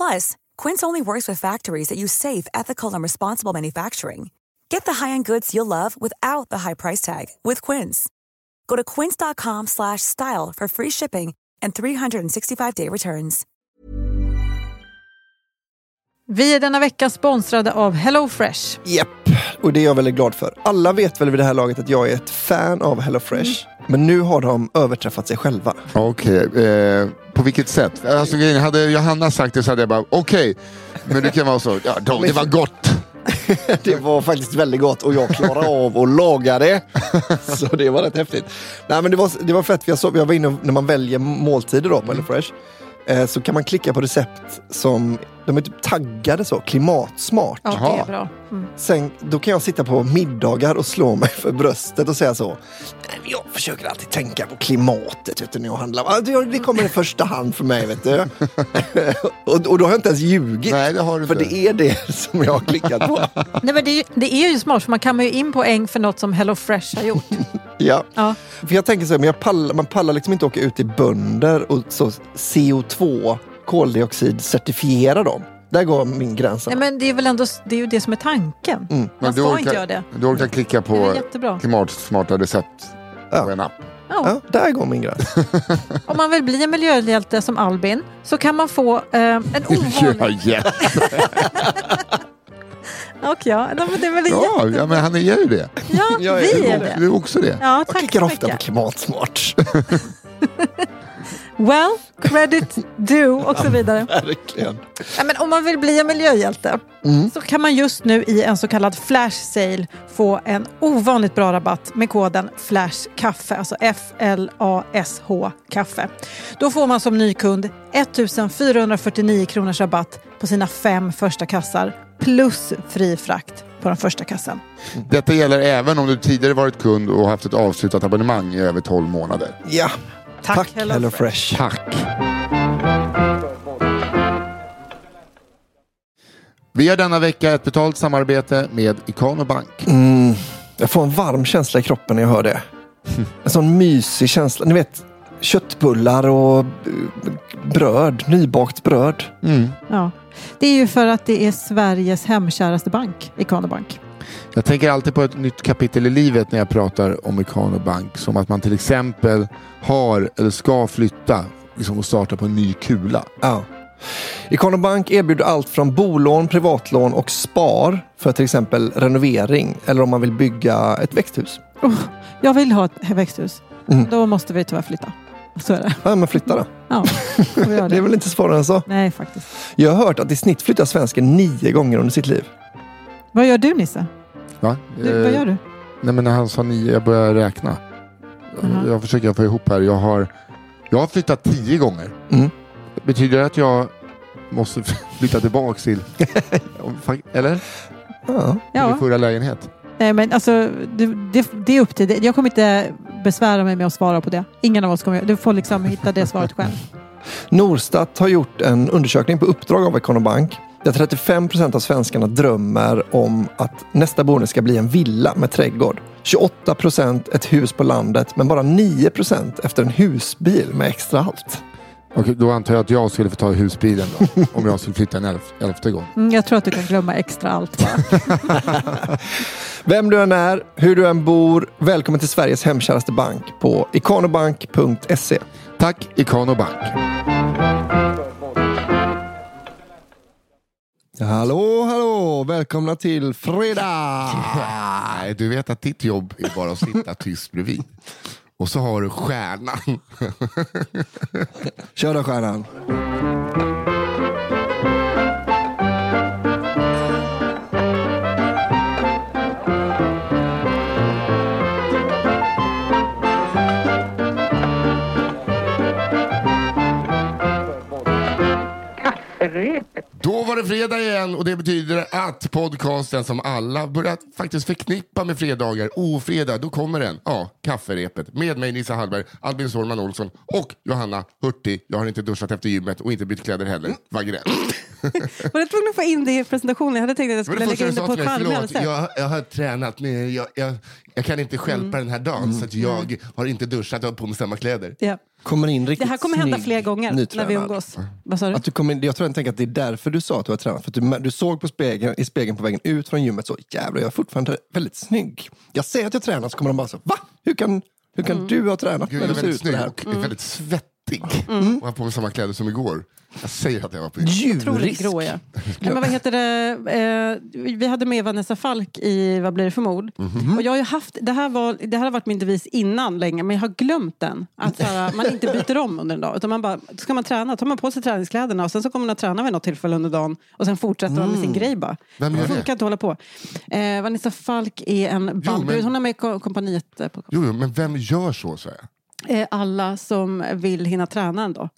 Plus, Quince only works with factories that use safe, ethical, and responsible manufacturing. Get the high-end goods you'll love without the high price tag with Quince. Go to quince.com slash style for free shipping and 365-day returns. Vi är denna vecka sponsrade av HelloFresh. Japp, och det är jag väldigt glad för. Alla vet väl vid det här laget att jag är ett fan av HelloFresh. Men nu har de överträffat sig själva. Okej, eh, på vilket sätt? Alltså, hade Johanna sagt det så hade jag bara okej. Men det kan vara så, ja, då, det var gott. Det var faktiskt väldigt gott och jag klarade av att laga det. Så det var rätt häftigt. Nej, men det, var, det var fett, jag, såg, jag var inne när man väljer måltider då på HelloFresh. Eh, så kan man klicka på recept som, de är typ taggade så, klimatsmart. Ja, det är bra. Mm. Sen, då kan jag sitta på middagar och slå mig för bröstet och säga så. "Nej, men Jag försöker alltid tänka på klimatet vet du, när jag handlar. Det det kommer i första hand för mig. Vet du. och, och då har jag inte ens ljugit. Nej, det har du för inte. det är det som jag har klickat på. Nej, men det, är ju, det är ju smart för man kan ju in poäng för något som HelloFresh har gjort. ja. Ja. För jag tänker så här, men jag pallar, man pallar liksom inte åka ut till bönder och så CO2, koldioxid, certifiera dem. Där går min gräns. Nej, men det är väl ändå det, är ju det som är tanken. Man Men du ska orkar, inte göra det. Du orkar klicka Det är på klimatsmarta recept Ja. på en app. Ja. Ja, där går min gräns. Om man vill bli en miljöhjälte som Albin så kan man få eh, en ovanlig... yes. Och ja, nej, men det är väl ja, jätte... ja, men han är ju det. Ja, Jag är- vi är Du det. är också det. Ja, Jag tack klickar så ofta på klimatsmart. Well, credit due och så vidare. Verkligen. Ja, men om man vill bli en miljöhjälte Mm. så kan man just nu i en så kallad flash sale få en ovanligt bra rabatt med koden FLASHKAFFE, alltså F-L-A-S-H kaffe. Då får man som ny kund 1449 kronors rabatt på sina fem första kassar plus fri frakt på den första kassan. Detta gäller även om du tidigare varit kund och haft ett avslutat abonnemang i över 12 månader. Ja, Tack, tack Hello Hello Fresh. Tack! Vi har denna vecka ett betalt samarbete med Ikano Bank. Mm, jag får en varm känsla i kroppen när jag hör det. En sån mysig känsla. Ni vet, köttbullar och eh, bröd, nybakt bröd. Ja. Det är ju för att det är Sveriges hemkäraste bank, Ikano Bank. Jag tänker alltid på ett nytt kapitel i livet när jag pratar om Ikano Bank. Som att man till exempel har eller ska flytta liksom, och starta på en ny kula. Ja. Ikano Bank erbjuder allt från bolån, privatlån och spar för till exempel renovering eller om man vill bygga ett växthus. Oh, jag vill ha ett växthus. Mm. Då måste vi tyvärr flytta. Så är det. Ja, men flytta då. Ja, göra Det är det. väl inte svårare än så. Nej, faktiskt. Jag har hört att i snitt flyttar svensken nio gånger under sitt liv. Vad gör du Nisse? Va? Du, vad Eh, gör du? Nej men när han sa nio, jag börjar räkna. Mhm. Jag försöker få ihop här. Jag har, jag har flyttat tio gånger. Mm. Betyder det att jag måste flytta tillbaks till... Eller? Ja. Ja, min förra lägenhet? nej, men alltså, det, det är upp till dig. Jag kommer inte besvära mig med att svara på det. Ingen av oss kommer Du får liksom hitta det svaret själv. Norstat har gjort en undersökning på uppdrag av Ikano Bank där 35 procent av svenskarna drömmer om att nästa boende ska bli en villa med trädgård. 28 procent ett hus på landet men bara 9 procent efter en husbil med extra allt. Okej, då antar jag att jag skulle få ta husbilen då, om jag skulle flytta en elf, elfte gång. Mm, jag tror att du kan glömma extra allt. Vem du än är, hur du än bor, välkommen till Sveriges hemkäraste bank på ikonobank.se. Tack Ikano Bank. Hallå, hallå! Välkomna till fredag! Nej, du vet att ditt jobb är bara att sitta tyst bredvid. Och så har du stjärnan. Kör då stjärnan. Då var det fredag igen och det betyder att podcasten som alla börjat faktiskt förknippa med fredagar, ofredag, då kommer den. Ja, kafferepet. Med mig Nissa Hallberg, Albin Sårman Olsson och Johanna Hurtig. Jag har inte duschat efter gymmet och inte bytt kläder heller. Wagrell. Var jag tvungen att få in det i presentationen? Jag hade tänkt att jag skulle lägga du in det på ett sätt. jag, jag har tränat men jag, jag, jag kan inte stjälpa den här dagen så att jag har inte duschat och har på mig samma kläder. Ja. Kommer in riktigt Det här kommer hända fler gånger när vi nytränad. umgås. Vad sa du? Att du kom in, jag tror jag tänker att det är därför du sa att du har tränat. För att du, du såg på spegeln, i spegeln på vägen ut från gymmet så jävlar jag är fortfarande väldigt snygg. Jag säger att jag tränar så kommer de bara så va? Hur kan, hur kan du ha tränat Gud, när du är ser väldigt ut så här? snygg och är väldigt svettig. Och har på mig samma kläder som igår. Jag säger att jag var på Djurisk. grå ja. Nej, men vad heter det? Eh, vi hade med Vanessa Falk i Vad blir det för mord? Mhm. Och jag har ju haft, det, här var, det här har varit min devis innan länge men jag har glömt den. Att så här, man inte byter om under en dag. Utan man bara, ska man träna, tar man på sig träningskläderna och sen så kommer man att träna vid något tillfälle under dagen och sen fortsätter man med sin grej bara. Vem gör det det? funkar inte hålla på. Eh, Vanessa Falk är en men- hon är med i ko- kompaniet. eh, På, Jo, jo, men vem gör så, så jag? Alla som vill hinna träna en dag.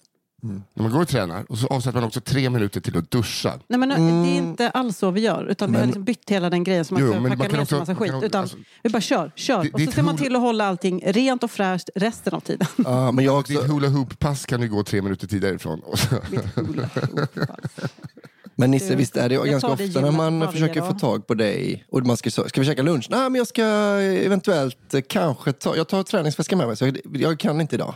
När man går och tränar och så avsätter man också tre minuter till att duscha. Nej, men Det är inte alls så vi gör. Utan vi har liksom bytt hela den grejen så man Jo, ska men packa man kan ner också- sig massa kan skit. också- Utan alltså- vi bara kör, kör. Det- och så ser man till att hålla allting rent och fräscht resten av tiden. Ja, men jag Ditt också, hula hoop-pass kan du gå tre minuter tidigare ifrån. Och så. Men Nisse, visst är det Jag ganska det ofta när man försöker få dag. tag på dig och man ska, ska vi käka lunch? Nej, men jag ska eventuellt eh, kanske ta, jag tar träningsväskan med mig så jag, jag kan inte idag.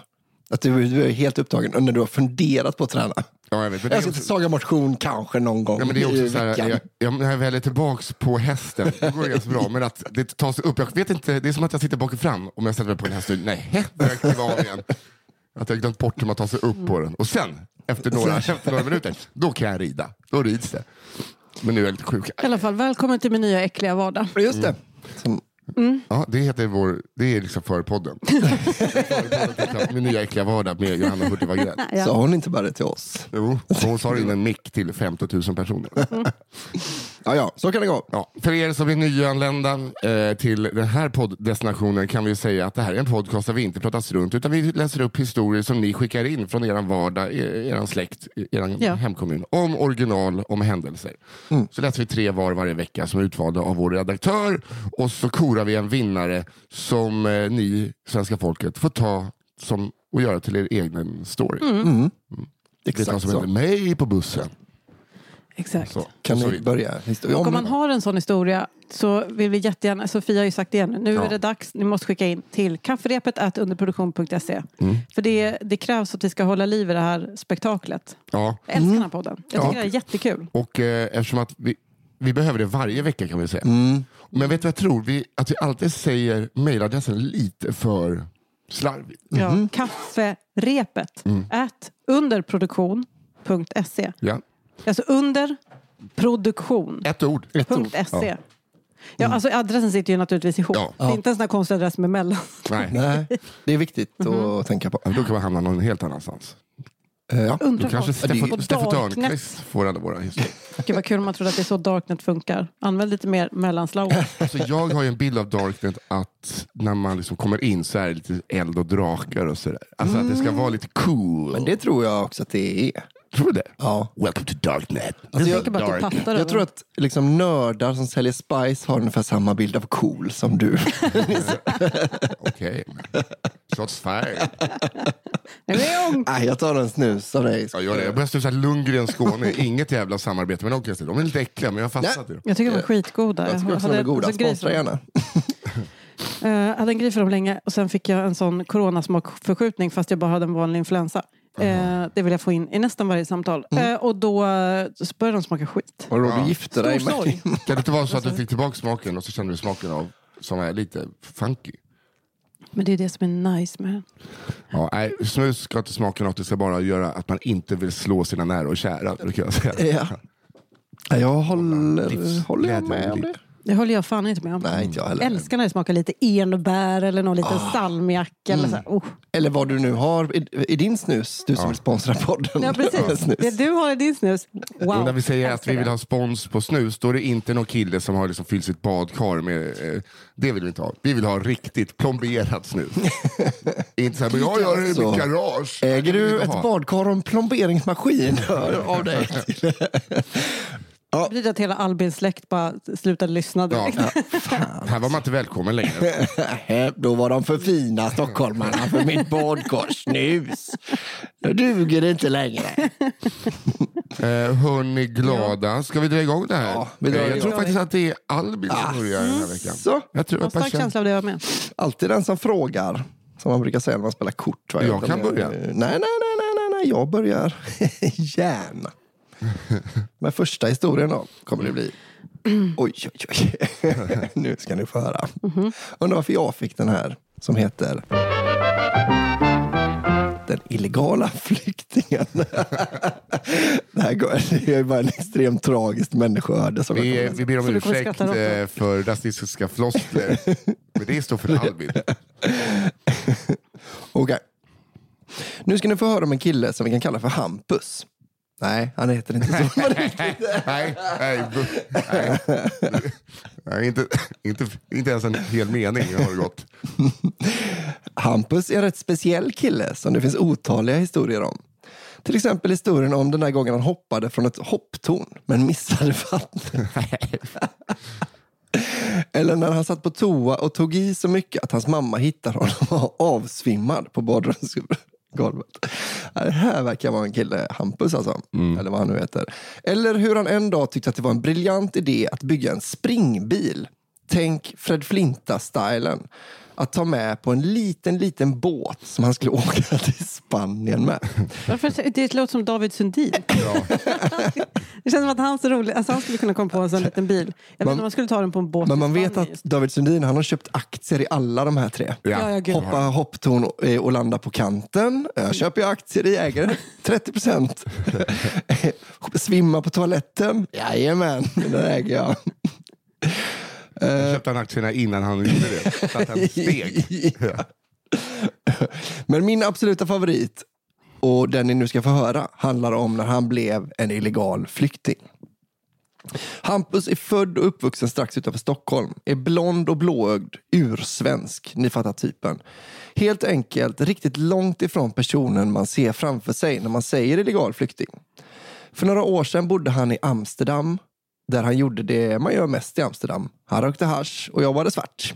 Att du, du är helt upptagen när du har funderat på att träna. Ja, jag vet, men det Jag ska också- Saga motion kanske någon gång Ja, men det är i också så här, veckan. jag, jag, när jag väl är tillbaks på hästen, då går det ganska bra. Men att det tas upp, jag vet inte, det är som att jag sitter bak och fram om jag sätter mig på en häst nej, jag kliva av igen. Att jag glömt bort hur man tar sig upp på den. Och sen, efter några, efter några minuter, då kan jag rida. Då rids det. Men nu är jag lite sjuk. I alla fall, välkommen till min nya äckliga vardag. Just det. Som, Ja, det heter vår, det är liksom förpodden. Förpodden, Min nya äckliga vardag med Johanna Hurtig Wagrell. Ja. Sa hon inte bara det till oss? Jo, hon sa in en mick till 15 000 personer. Ja, ja, så kan det gå. Ja, för er som är nyanlända eh, till den här podddestinationen kan vi säga att det här är en podcast där vi inte pratar strunt utan vi läser upp historier som ni skickar in från er vardag, er, er släkt, er Ja. hemkommun. Om original, om händelser. Så läser vi tre var varje vecka som är utvalda av vår redaktör och så korar vi en vinnare som eh, ni, svenska folket, får ta som, och göra till er egen story. Mm. Det är någon Exakt som så. mig på bussen. Exakt. Så, Kan och så ni börja historia Och om man har en sån historia så vill vi jättegärna, Sofia har ju sagt det igen, nu Ja. är det dags, ni måste skicka in till kafferepet underproduktion.se. Mm. För det, det krävs att vi ska hålla liv i det här spektaklet. Ja. Jag älskar den här podden. Jag tycker Ja. det är jättekul. Och eh, eftersom att vi, vi behöver det varje vecka kan vi säga. Men vet du vad jag tror? Vi, att vi alltid säger mejladressen lite för slarvigt. Ja. Kafferepet Mm. at underproduktion.se. Ja. Alltså under produktion. Ett ord. Ett ord. .se. Ja, alltså adressen sitter ju naturligtvis ihop. Ja. Det är inte en sån här konstig adress med mellan. Nej. Nej, det är viktigt Mhm. att tänka på. Ja, Då kan man hamna någon helt annanstans. Eh, Ja. Då Undrar kanske vad- Steffo. Törnqvist får alla våra historier. Gud vad kul om man trodde att det är så Darknet funkar. Använd lite mer mellanslag. Alltså, jag har ju en bild av Darknet att när man liksom kommer in så är det lite eld och drakar och sådär. Alltså att det ska vara lite cool. Men det tror jag också att det är. Tror du det? Ja. Welcome to Darknet. Alltså, Jag du pattar Jag över. tror att liksom, nördar som säljer spice har ungefär samma bild av cool som du. Okej. Shots fired. Nu är jag. Nej, jag tar en snus av dig. Jag gör det. Jag börjar snusa Lundgren Skåne. Inget jävla samarbete med dem. De är lite äckliga men jag har fastnat i dem. Jag tycker de var skitgoda. Jag tycker också de är goda. alltså, Sponsra gärna. Eh, Jag hade en grej för dem länge och sen fick jag en sån coronasmakförskjutning fast jag bara hade en vanlig influensa. Eh, det vill jag få in i nästan varje samtal. Mm. Eh, och då eh, så börjar de smaka skit. Vadå, Ja. du gifte dig med. Kan det inte vara så att du fick tillbaka smaken och så kände du smaken av som är lite funky? Men det är det som är nice med den. Ja, nej, snus ska inte smaka något, det ska bara göra att man inte vill slå sina nära och kära. brukar jag säga. Ja. Ja, Jag håller, håller jag med om det? Det håller jag fan inte med om. Nej, inte jag heller. älskar när det smakar lite enbär eller någon liten Ah. salmiak. Eller Mm. så. Oh. Eller vad du nu har i, i din snus, du som vill sponsra podden. Ja, precis. Det du har i din snus. Och när Wow. vi säger att vi vill ha spons på snus, då är det inte någon kille som har liksom fyllt sitt badkar med... Eh, det vill vi inte ha. Vi vill ha riktigt plomberat snus. inte så här, men jag gör det i mitt garage. Äger du ett ha. badkar och en plomberingsmaskin av dig? Det betyder att hela Albins släkt bara slutade lyssna Ja, direkt. här var man inte välkommen längre. Då var de för fina stockholmarna för mitt badkarsnus. Då duger det inte längre. Eh, hörni glada, ska vi dra igång det här? Ja, vi drar eh, jag igång. tror faktiskt att det är Albin som börjar den här veckan. Så, Jag tror Jag har stark känsla av det jag med. alltid den som frågar, som man brukar säga när man spelar kort. Va? Jag kan börja. Nej, nej, nej, nej, nej, nej. jag börjar gärna. Men första historien då, kommer det bli. Oj, oj, oj. nu ska ni få höra. Undrar varför jag fick den här som heter Den illegala flyktingen. det här går, det är bara en extremt tragiskt människoöde. Som Vi, vi ber om ursäkt eh, för rasistiska floskler. Men det står för Albin. Okej. Nu ska ni få höra om en kille som vi kan kalla för Hampus. Nej, han heter inte så. nej, nej, nej. nej inte, inte, inte ens en hel mening har det gått. Hampus är en rätt speciell kille som det finns otaliga historier om. Till exempel historien om den där gången han hoppade från ett hopptorn men missade vattnet. Eller när han satt på toa och tog i så mycket att hans mamma hittade honom avsvimmad på badrumsgolvet. Ja, Det här verkar vara en kille, Hampus alltså. Eller vad han nu heter. Eller hur han en dag tyckte att det var en briljant idé att bygga en springbil. Tänk Fred Flinta-stylen. Att ta med på en liten, liten båt som han skulle åka till Spanien med. Varför, det låter som David Sundin. det känns som att han, så rolig, alltså han skulle kunna komma på en sån liten bil. Jag vet Man- inte om man skulle ta den på en båt Men man vet att David Sundin han har köpt aktier i alla de här tre. Ja, ja. Hoppa hopptorn och, eh, och landa på kanten. Jag köper ju aktier i äger 30 procent. Svimma på toaletten. Jajamän, det äger jag. Jag köpte han aktierna innan han gjorde det. Så att han steg. Ja. Men min absoluta favorit, och den ni nu ska få höra, handlar om när han blev en illegal flykting. Hampus är född och uppvuxen strax utanför Stockholm. Är blond och blåögd, ursvensk. Ni fattar typen. Helt enkelt riktigt långt ifrån personen man ser framför sig när man säger illegal flykting. För några år sedan bodde han i Amsterdam där han gjorde det man gör mest i Amsterdam. Han rökte hasch och jobbade svart.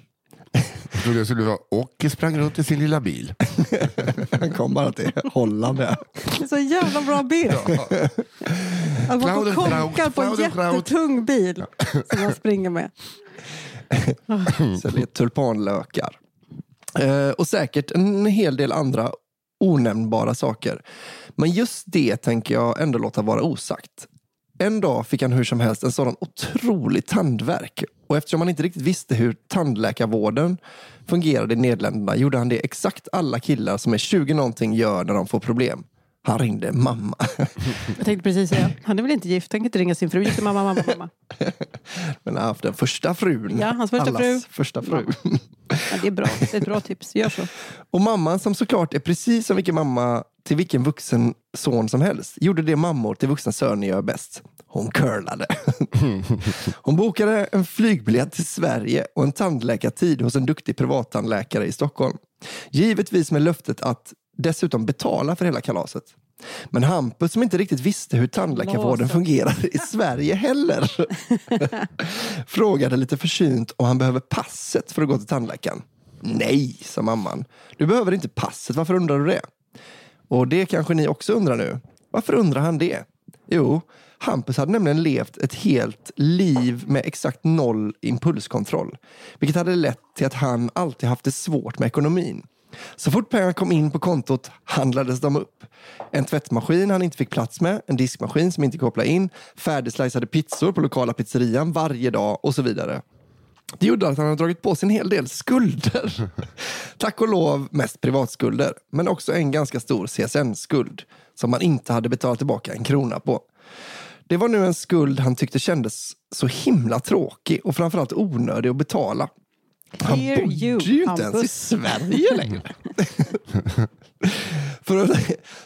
Jag trodde det skulle vara och sprang runt i sin lilla bil. Han kom bara till Holland. Ja. Det är så jävla bra bild. Att man konkar på en jättetung bil som man springer med. Säljer tulpanlökar. Eh, och säkert en hel del andra onämnbara saker. Men just det tänker jag ändå låta vara osagt. En dag fick han hur som helst en sådan otrolig tandvärk. Och eftersom han inte riktigt visste hur tandläkarvården fungerade i Nederländerna gjorde han det exakt alla killar som är 20 någonting gör när de får problem. Han ringde mamma. Jag tänkte precis säga, han är väl inte gift? Tänker inte ringa sin fru. Mamma, mamma, mamma. Men han har haft den första frun. Ja, hans första Allas fru. första fru. Ja, det är bra. Det är ett bra tips. Gör så. Och mamman som såklart är precis som vilken mamma till vilken vuxen son som helst gjorde det mammor till vuxna söner gör bäst. Hon curlade. Hon bokade en flygbiljett till Sverige och en tandläkartid hos en duktig privattandläkare i Stockholm. Givetvis med löftet att dessutom betala för hela kalaset. Men Hampus som inte riktigt visste hur tandläkarvården fungerar i Sverige heller frågade lite försynt om han behöver passet för att gå till tandläkaren. Nej, sa mamman. Du behöver inte passet. Varför undrar du det? Och det kanske ni också undrar nu. Varför undrar han det? Jo, Hampus hade nämligen levt ett helt liv med exakt noll impulskontroll. Vilket hade lett till att han alltid haft det svårt med ekonomin. Så fort pengarna kom in på kontot handlades de upp. En tvättmaskin han inte fick plats med, en diskmaskin som inte kopplade in, färdigslicade pizzor på lokala pizzerian varje dag och så vidare. Det gjorde att han hade dragit på sig en hel del skulder. Tack och lov mest privatskulder, men också en ganska stor CSN-skuld som han inte hade betalat tillbaka en krona på. Det var nu en skuld han tyckte kändes så himla tråkig och framförallt onödig att betala. Han Hear bodde you, ju inte ens i. Sverige längre. för att,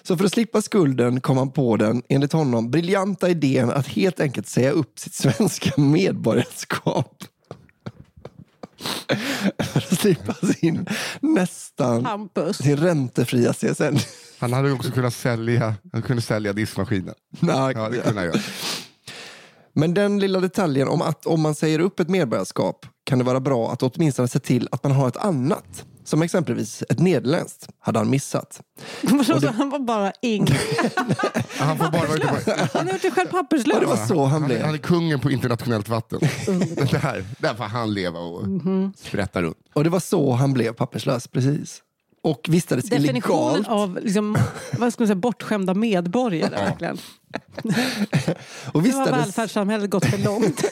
så för att slippa skulden kom han på den, enligt honom, briljanta idén att helt enkelt säga upp sitt svenska medborgarskap. För att slippa sin nästan Hampus. sin räntefria CSN. Han hade också kunnat sälja, han kunde sälja diskmaskinen. Nej, Ja, det kunde han göra. Men den lilla detaljen om att om man säger upp ett medborgarskap kan det vara bra att åtminstone se till att man har ett annat. Som exempelvis ett nederländskt hade han missat. Vadå, Han var bara ing. Han får bara vara ute på... Han har gjort sig själv papperslös. det var så han Han, är- han blev. är kungen på internationellt vatten. Det här, där får han leva och Mhm. sprätta runt. Och det var så han blev papperslös, precis. Och vistades Definitionen illegalt. av liksom, vad ska man säga, bortskämda medborgare. Verkligen. Och Nu har vistades, välfärdssamhället gått för långt.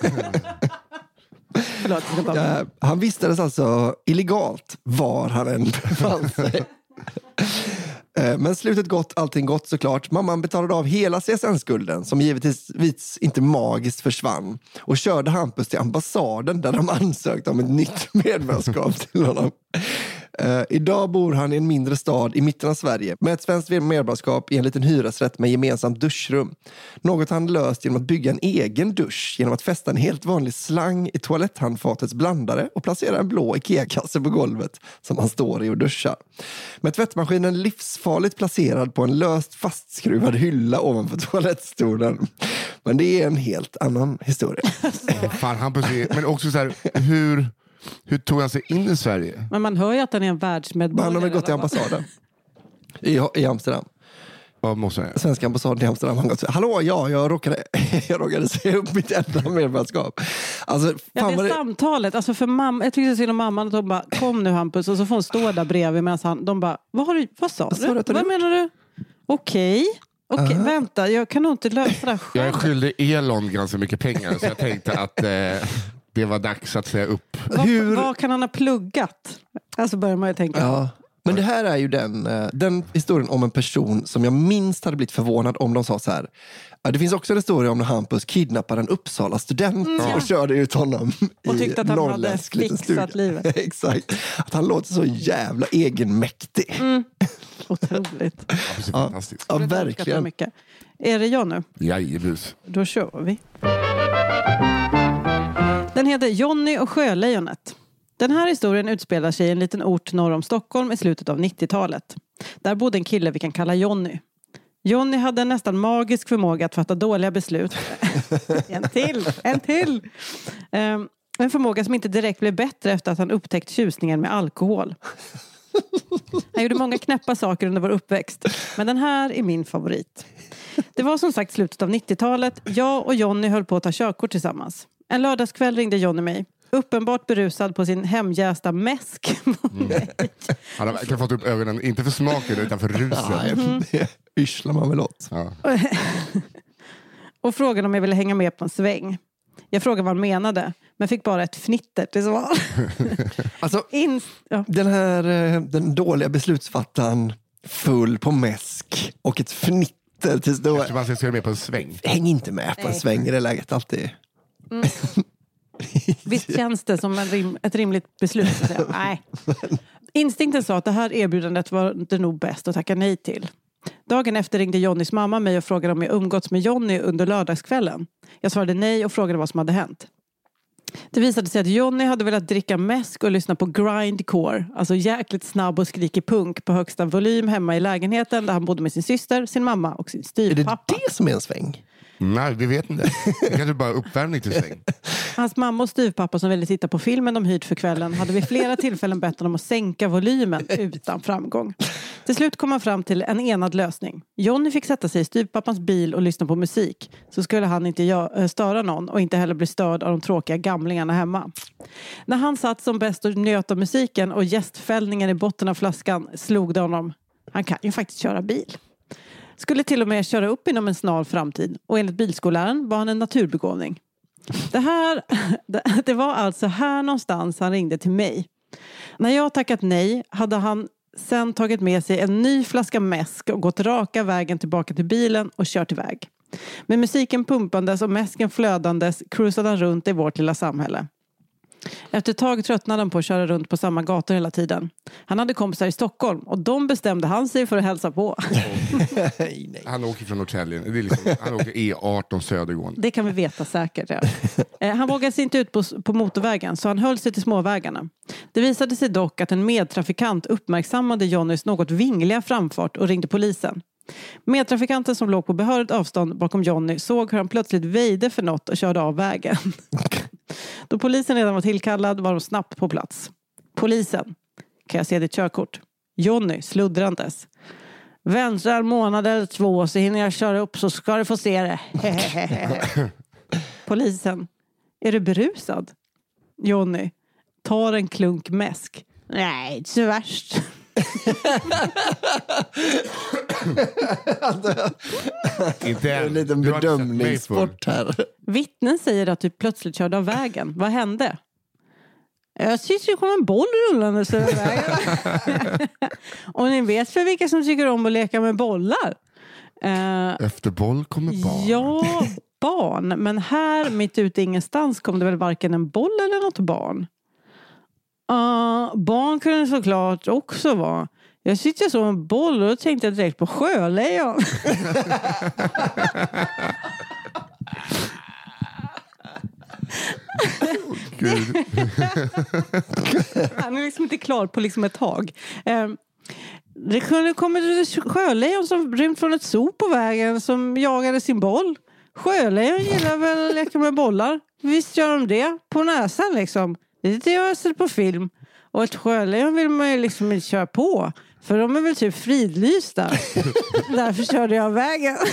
Förlåt, ja, han vistades alltså illegalt var han än befann sig. Eh, Men slutet gott, allting gott såklart. Mamman betalade av hela CSN-skulden som givetvis inte magiskt försvann och körde Hampus till ambassaden där de ansökte om ett nytt medborgarskap till honom. Eh, idag bor han i en mindre stad i mitten av Sverige med ett svenskt medborgarskap i en liten hyresrätt med gemensamt duschrum. Något han löst genom att bygga en egen dusch genom att fästa en helt vanlig slang i toaletthandfatets blandare och placera en blå Ikea-kasse på golvet som han står i och duschar. Med tvättmaskinen livsfarligt placerad på en löst fastskruvad hylla ovanför toalettstolen. Men det är en helt annan historia. Fan, Hampus är, men också så här, hur, hur tog han sig in i Sverige? Men man hör ju att han är en världsmedborgare. Han har väl gått till ambassaden i, i Amsterdam. Vad måste jag göra? Svenska ambassaden i Amsterdam. Han gått Hallå, ja, jag råkade, jag råkade säga upp mitt enda medborgarskap. Alltså, Ja, det vad det, samtalet. Alltså för mamma, jag tyckte synd om mamman. Att de bara, kom nu Hampus. Och så får hon stå där bredvid medan han, de bara, vad, har du, vad sa Vad du? du Vad menar du? Okej. Okej, vänta. Jag kan nog inte lösa det här Jag är själv. skyldig Elon ganska mycket pengar så jag tänkte att eh, det var dags att säga upp. Vad, hur- vad kan han ha pluggat? Alltså börjar man ju tänka. ja. Men det här är ju den, eh, den historien om en person som jag minst hade blivit förvånad om de sa så här. Ja, det finns också en historia om när Hampus kidnappade en Uppsala student och körde ut honom Och i tyckte att han hade fixat livet. Exakt. Att han låter så jävla egenmäktig. Otroligt. Är fantastiskt. Ja, Det uppskattar jag verkligen. Är det jag nu? Jajebus. Då kör vi. Den heter Jonny och Sjölejonet. Den här historien utspelar sig i en liten ort norr om Stockholm i slutet av 90-talet. Där bodde en kille vi kan kalla Jonny. Jonny hade en nästan magisk förmåga att fatta dåliga beslut. en till, en till! Ehm, en förmåga som inte direkt blev bättre efter att han upptäckt tjusningen med alkohol. Han gjorde många knäppa saker under vår uppväxt. Men den här är min favorit. Det var som sagt slutet av 90-talet. Jag och Jonny höll på att ta körkort tillsammans. En lördagskväll ringde Jonny mig. Uppenbart berusad på sin hemjästa mäsk. Nej. Han har verkligen fått upp ögonen, inte för smaken utan för rusen. Nej, det yrslar man väl åt. Ja. och frågade om jag ville hänga med på en sväng. Jag frågade vad han menade, men fick bara ett fnitter till svar. Alltså, In... Ja. den här eh, den dåliga beslutsfattaren full på mäsk och ett fnitter tills då. Eftersom han ska med på en sväng. Häng inte med på en Nej. sväng i det läget alltid. Visst känns det som rim, ett rimligt beslut? Nej. Instinkten sa att det här erbjudandet var det nog bäst att tacka nej till. Dagen efter ringde Jonnys mamma mig och frågade om jag umgåtts med Jonny under lördagskvällen. Jag svarade nej och frågade vad som hade hänt. Det visade sig att Jonny hade velat dricka mäsk och lyssna på grindcore, alltså jäkligt snabb och skrikig punk på högsta volym hemma i lägenheten där han bodde med sin syster, sin mamma och sin Är det styvpappa. det som är en sväng? Nej, vi vet inte. Det kanske bara är uppvärmning till säng. Hans mamma och styvpappa som ville titta på filmen de hyrt för kvällen hade vid flera tillfällen bett honom att sänka volymen utan framgång. Till slut kom han fram till en enad lösning. Johnny fick sätta sig i styvpappans bil och lyssna på musik. Så skulle han inte eh, störa någon och inte heller bli störd av de tråkiga gamlingarna hemma. När han satt som bäst och njöt av musiken och gästfällningen i botten av flaskan slog det honom. Han kan ju faktiskt köra bil. Skulle till och med köra upp inom en snar framtid och enligt bilskolläraren var han en naturbegåvning. Det, här, det var alltså här någonstans han ringde till mig. När jag tackat nej hade han sen tagit med sig en ny flaska mäsk och gått raka vägen tillbaka till bilen och kört iväg. Med musiken pumpandes och mäsken flödandes cruisade han runt i vårt lilla samhälle. Efter ett tag tröttnade han på att köra runt på samma gator hela tiden. Han hade kompisar i Stockholm och de bestämde han sig för att hälsa på. Nej, nej. Han åker från Norrtälje. Liksom, han åker E18 södergående. Det kan vi veta säkert. Ja. Eh, Han vågade sig inte ut på, på motorvägen så han höll sig till småvägarna. Det visade sig dock att en medtrafikant uppmärksammade Johnnys något vingliga framfart och ringde polisen. Medtrafikanten som låg på behörigt avstånd bakom Johnny såg hur han plötsligt väjde för något och körde av vägen. Då polisen redan var tillkallad var de snabbt på plats. Polisen. Kan jag se ditt körkort? Jonny. sluddrandes. Väntar månad eller två så hinner jag köra upp så ska du få se det. Polisen. Är du berusad? Jonny. Tar en klunk mäsk. Nej, inte så värst. Inte än. En liten Du har inte sett mig förr. bedömningssport här. Vittnen säger att du plötsligt körde av vägen. Vad hände? Jag tyckte det kom en boll rullande över vägen. Och ni vet för vilka som tycker om att leka med bollar? Eh, Efter boll kommer barn. Ja, barn. Men här mitt ute i ingenstans kom det väl varken en boll eller något barn. Uh, barn kunde såklart också vara. Jag jag såg en boll och då tänkte jag direkt på sjölejon. Gud. Han är liksom inte klar på liksom ett tag. Um, det kunde kommit sjölejon som rymt från ett zoo på vägen som jagade sin boll. Sjölejon gillar väl att leka med bollar. Visst gör de det. På näsan liksom. Det är det jag har sett på film. Och ett sjölejon vill man ju liksom inte köra på. För de är väl typ fridlysta. Därför körde jag av vägen.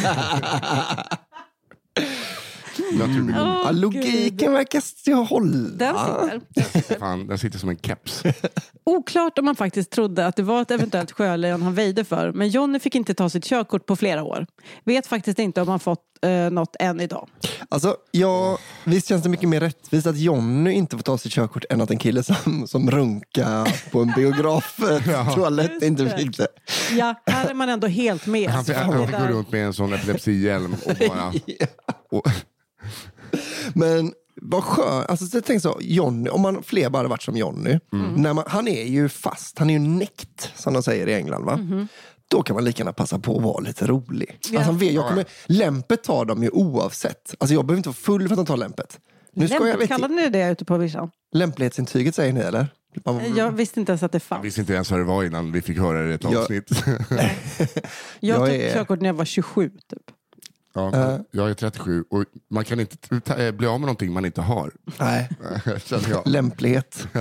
Naturbegåvning. Ja, logiken verkar st- hålla. Den sitter. Fan, den sitter som en keps. Oklart om man faktiskt trodde att det var ett eventuellt sjölejon han väjde för. Men Johnny fick inte ta sitt körkort på flera år. Vet faktiskt inte om han fått eh, något än idag. Alltså, ja, visst känns det mycket mer rättvist att Jonny inte får ta sitt körkort än att en kille som, som runkar på en biograftoalett inte fick det. Ja, här är man ändå helt med. Han fick, Det han fick gå runt med en sån epilepsihjälm och bara... Och, Men vad skönt, alltså så tänk så, Johnny, om man fler bara hade varit som Johnny. När man, han är ju fast, han är ju näckt som de säger i England. va? Då kan man lika gärna passa på att vara lite rolig. Alltså, han vet, jag kommer, lämpet tar de ju oavsett. Alltså, jag behöver inte vara full för att de tar lämpet. Nu ska jag, Lämpligt, vet, kallade ni det ute på vischan? lämplighetsintyget säger ni eller? Man- Jag visste inte ens att det jag fanns. visste inte ens vad det var innan vi fick höra det i ett avsnitt. Jag jag tog är- körkort när jag var 27. Typ. Ja, jag är 37 och man kan inte eh, bli av med någonting man inte har. Nej, Känner jag. lämplighet.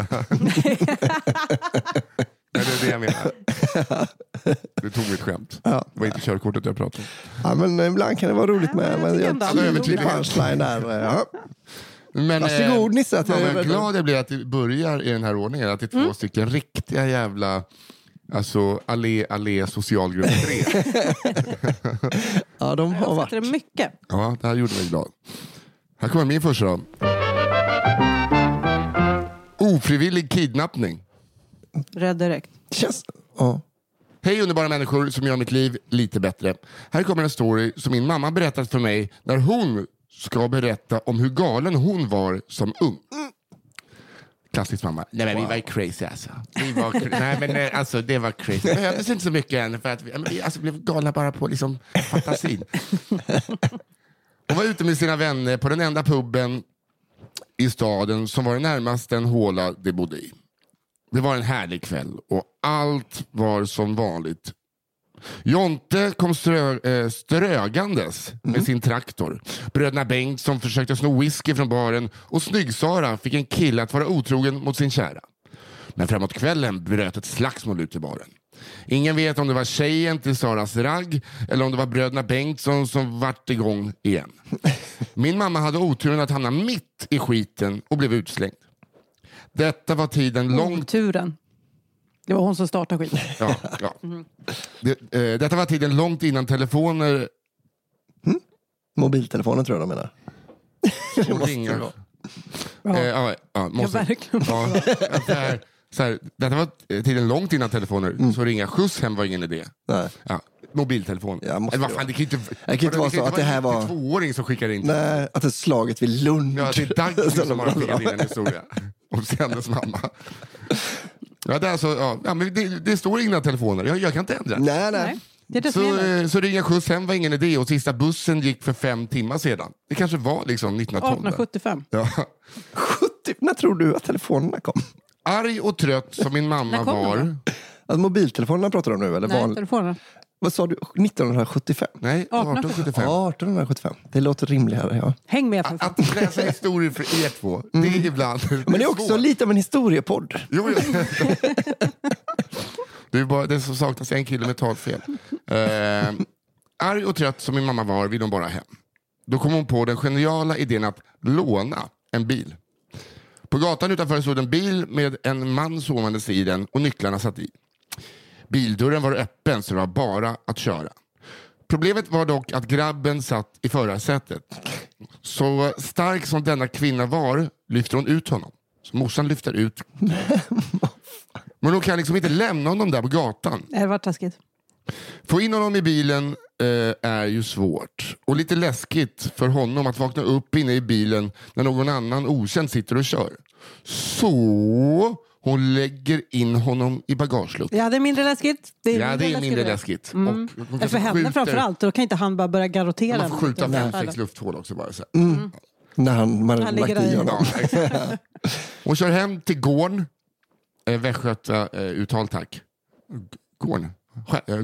Nej, det är det jag menar. Du tog mitt skämt. Ja. Det var inte körkortet jag pratade om. Ja, men ibland kan det vara roligt med. Men jag jag är tydlig punchline där. Ja. Men, Varsågod, Nisse, att fan, jag- vad glad jag blir att det börjar i den här ordningen. Att det är två Mm. stycken riktiga jävla Alltså allé, allé socialgrupp 3. ja, de har Jag varit. det mycket. ja, det här gjorde mig glad. Här kommer min första då. Ofrivillig kidnappning. Rädd direkt. Känns... Ja. Hej underbara människor som gör mitt liv lite bättre. Här kommer en story som min mamma berättat för mig när hon ska berätta om hur galen hon var som ung. Klassisk mamma. Nej men vi var crazy alltså. Vi var Nej men eh, alltså det var crazy. Det behövdes inte så mycket än för att vi, vi alltså, blev galna bara på liksom fantasin. Hon var ute med sina vänner på den enda puben i staden som var närmast den håla de bodde i. Det var en härlig kväll och allt var som vanligt Jonte kom strö, eh, strögandes med sin traktor. Bröderna Bengtsson försökte sno whisky från baren och Snygg-Sara fick en kille att vara otrogen mot sin kära. Men framåt kvällen bröt ett slagsmål ut i baren. Ingen vet om det var tjejen till Saras ragg eller om det var bröderna Bengtsson som vart igång igen. Min mamma hade oturen att hamna mitt i skiten och blev utslängd. Detta var tiden långt Turen. Det var hon som startade skiten. Ja, ja. Det, eh, detta var tiden långt innan telefoner Mobiltelefonen tror jag de menar. och måste det vara. Eh, ja, ja, måste, Ja, verkligen. Ja, så här, så här, detta var tiden långt innan telefoner, Mm. så ringa skjuts hem var ingen idé. Nej. Ja, mobiltelefon. Ja, måste Eller vad det fan, det kan ju inte, Det kan inte vara så att det här var- en tvååring som skickar in. Nej, att det är slaget vid Lund. Ja, det är Dagny som har skickat in en historia om hennes mamma. Ja, det, är alltså, ja, ja, men det, det står inga telefoner, jag, jag kan inte ändra. Nej, nej. Nej, det är det som Så, gäller. eh, så ringa skjuts hem var ingen idé och sista bussen gick för fem timmar sedan. Det kanske var liksom 1912. 1875. Ja. 70, när tror du att telefonerna kom? Arg och trött som min mamma När kom de var. Alltså, mobiltelefonerna pratar du om nu? Eller Nej, van... telefonen. Vad sa du? 1975? Nej, 1875. 1875. Det låter rimligare, ja. Häng med för fan. Att läsa historier för er två, det är ibland Mm. Men det är också svårt. lite av en historiepodd. Jo, jo. Det är bara det som saknas en kille med talfel. Eh, arg och trött som min mamma var vill hon bara hem. Då kom hon på den geniala idén att låna en bil. På gatan utanför stod en bil med en man sovandes i den och nycklarna satt i. Bildörren var öppen så det var bara att köra. Problemet var dock att grabben satt i förarsätet. Så stark som denna kvinna var lyfter hon ut honom. Så morsan lyfter ut. Men hon kan liksom inte lämna honom där på gatan. Det var taskigt. Få in honom i bilen eh, är ju svårt. Och lite läskigt för honom att vakna upp inne i bilen när någon annan okänd sitter och kör. Så hon lägger in honom i bagageluckan. Ja, det är mindre läskigt. Det är Ja, det är mindre läskigt. Mm. Och hon Eller för henne framförallt. Då kan inte han bara börja garrotera. Man får skjuta fem, sex lufthål också bara. Så. När han, man Han lagt ligger i honom. Ja. Hon kör hem till gården. Eh, Västgöta eh, uttal tack. Gården. Eh,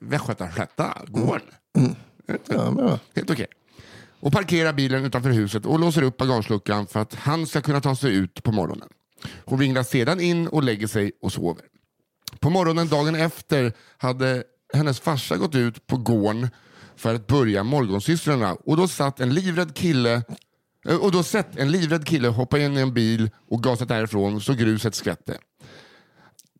Västgötaslätta. Gården. Ja, men, ja. Helt okej. Och parkerar bilen utanför huset och låser upp bagageluckan för att han ska kunna ta sig ut på morgonen. Hon vinglar sedan in och lägger sig och sover. På morgonen dagen efter hade hennes farsa gått ut på gården för att börja morgonsysslorna och då satt en livrädd kille eh, och då sett en livrädd kille hoppa in i en bil och gasat därifrån så gruset skvätte.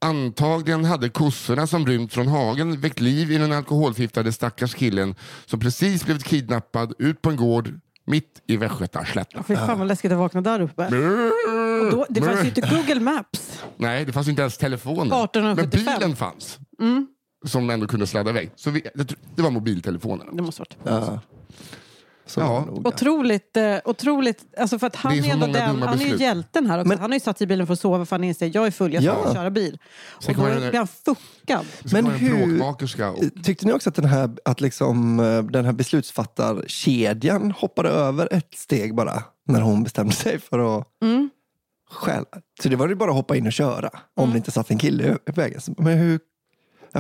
Antagligen hade kossorna som rymt från hagen väckt liv i den alkoholförgiftade stackars killen som precis blivit kidnappad ut på en gård mitt i Västgötaslätta. Fy fan vad läskigt att vakna där uppe. Och då, det fanns ju inte Google Maps. Nej, det fanns inte ens telefonen. 1875. Men bilen fanns. Som ändå kunde sladda iväg. Så vi, det, det var mobiltelefonerna. Det måste varit. Ja. Så Ja. Otroligt, eh, otroligt, alltså för att han är är, ändå den, han är ju hjälten här också. Men- han har ju satt sig i bilen för att sova för han inser jag är full, jag ska Ja. köra bil. Sen Och då blir han fuckad. Men hur-. Och, Tyckte ni också att den här, att liksom, eh, den här beslutsfattarkedjan hoppade över ett steg bara när hon bestämde sig för att Mm. stjäla? Så det var ju bara att hoppa in och köra om det inte satt en kille i vägen. Men hur?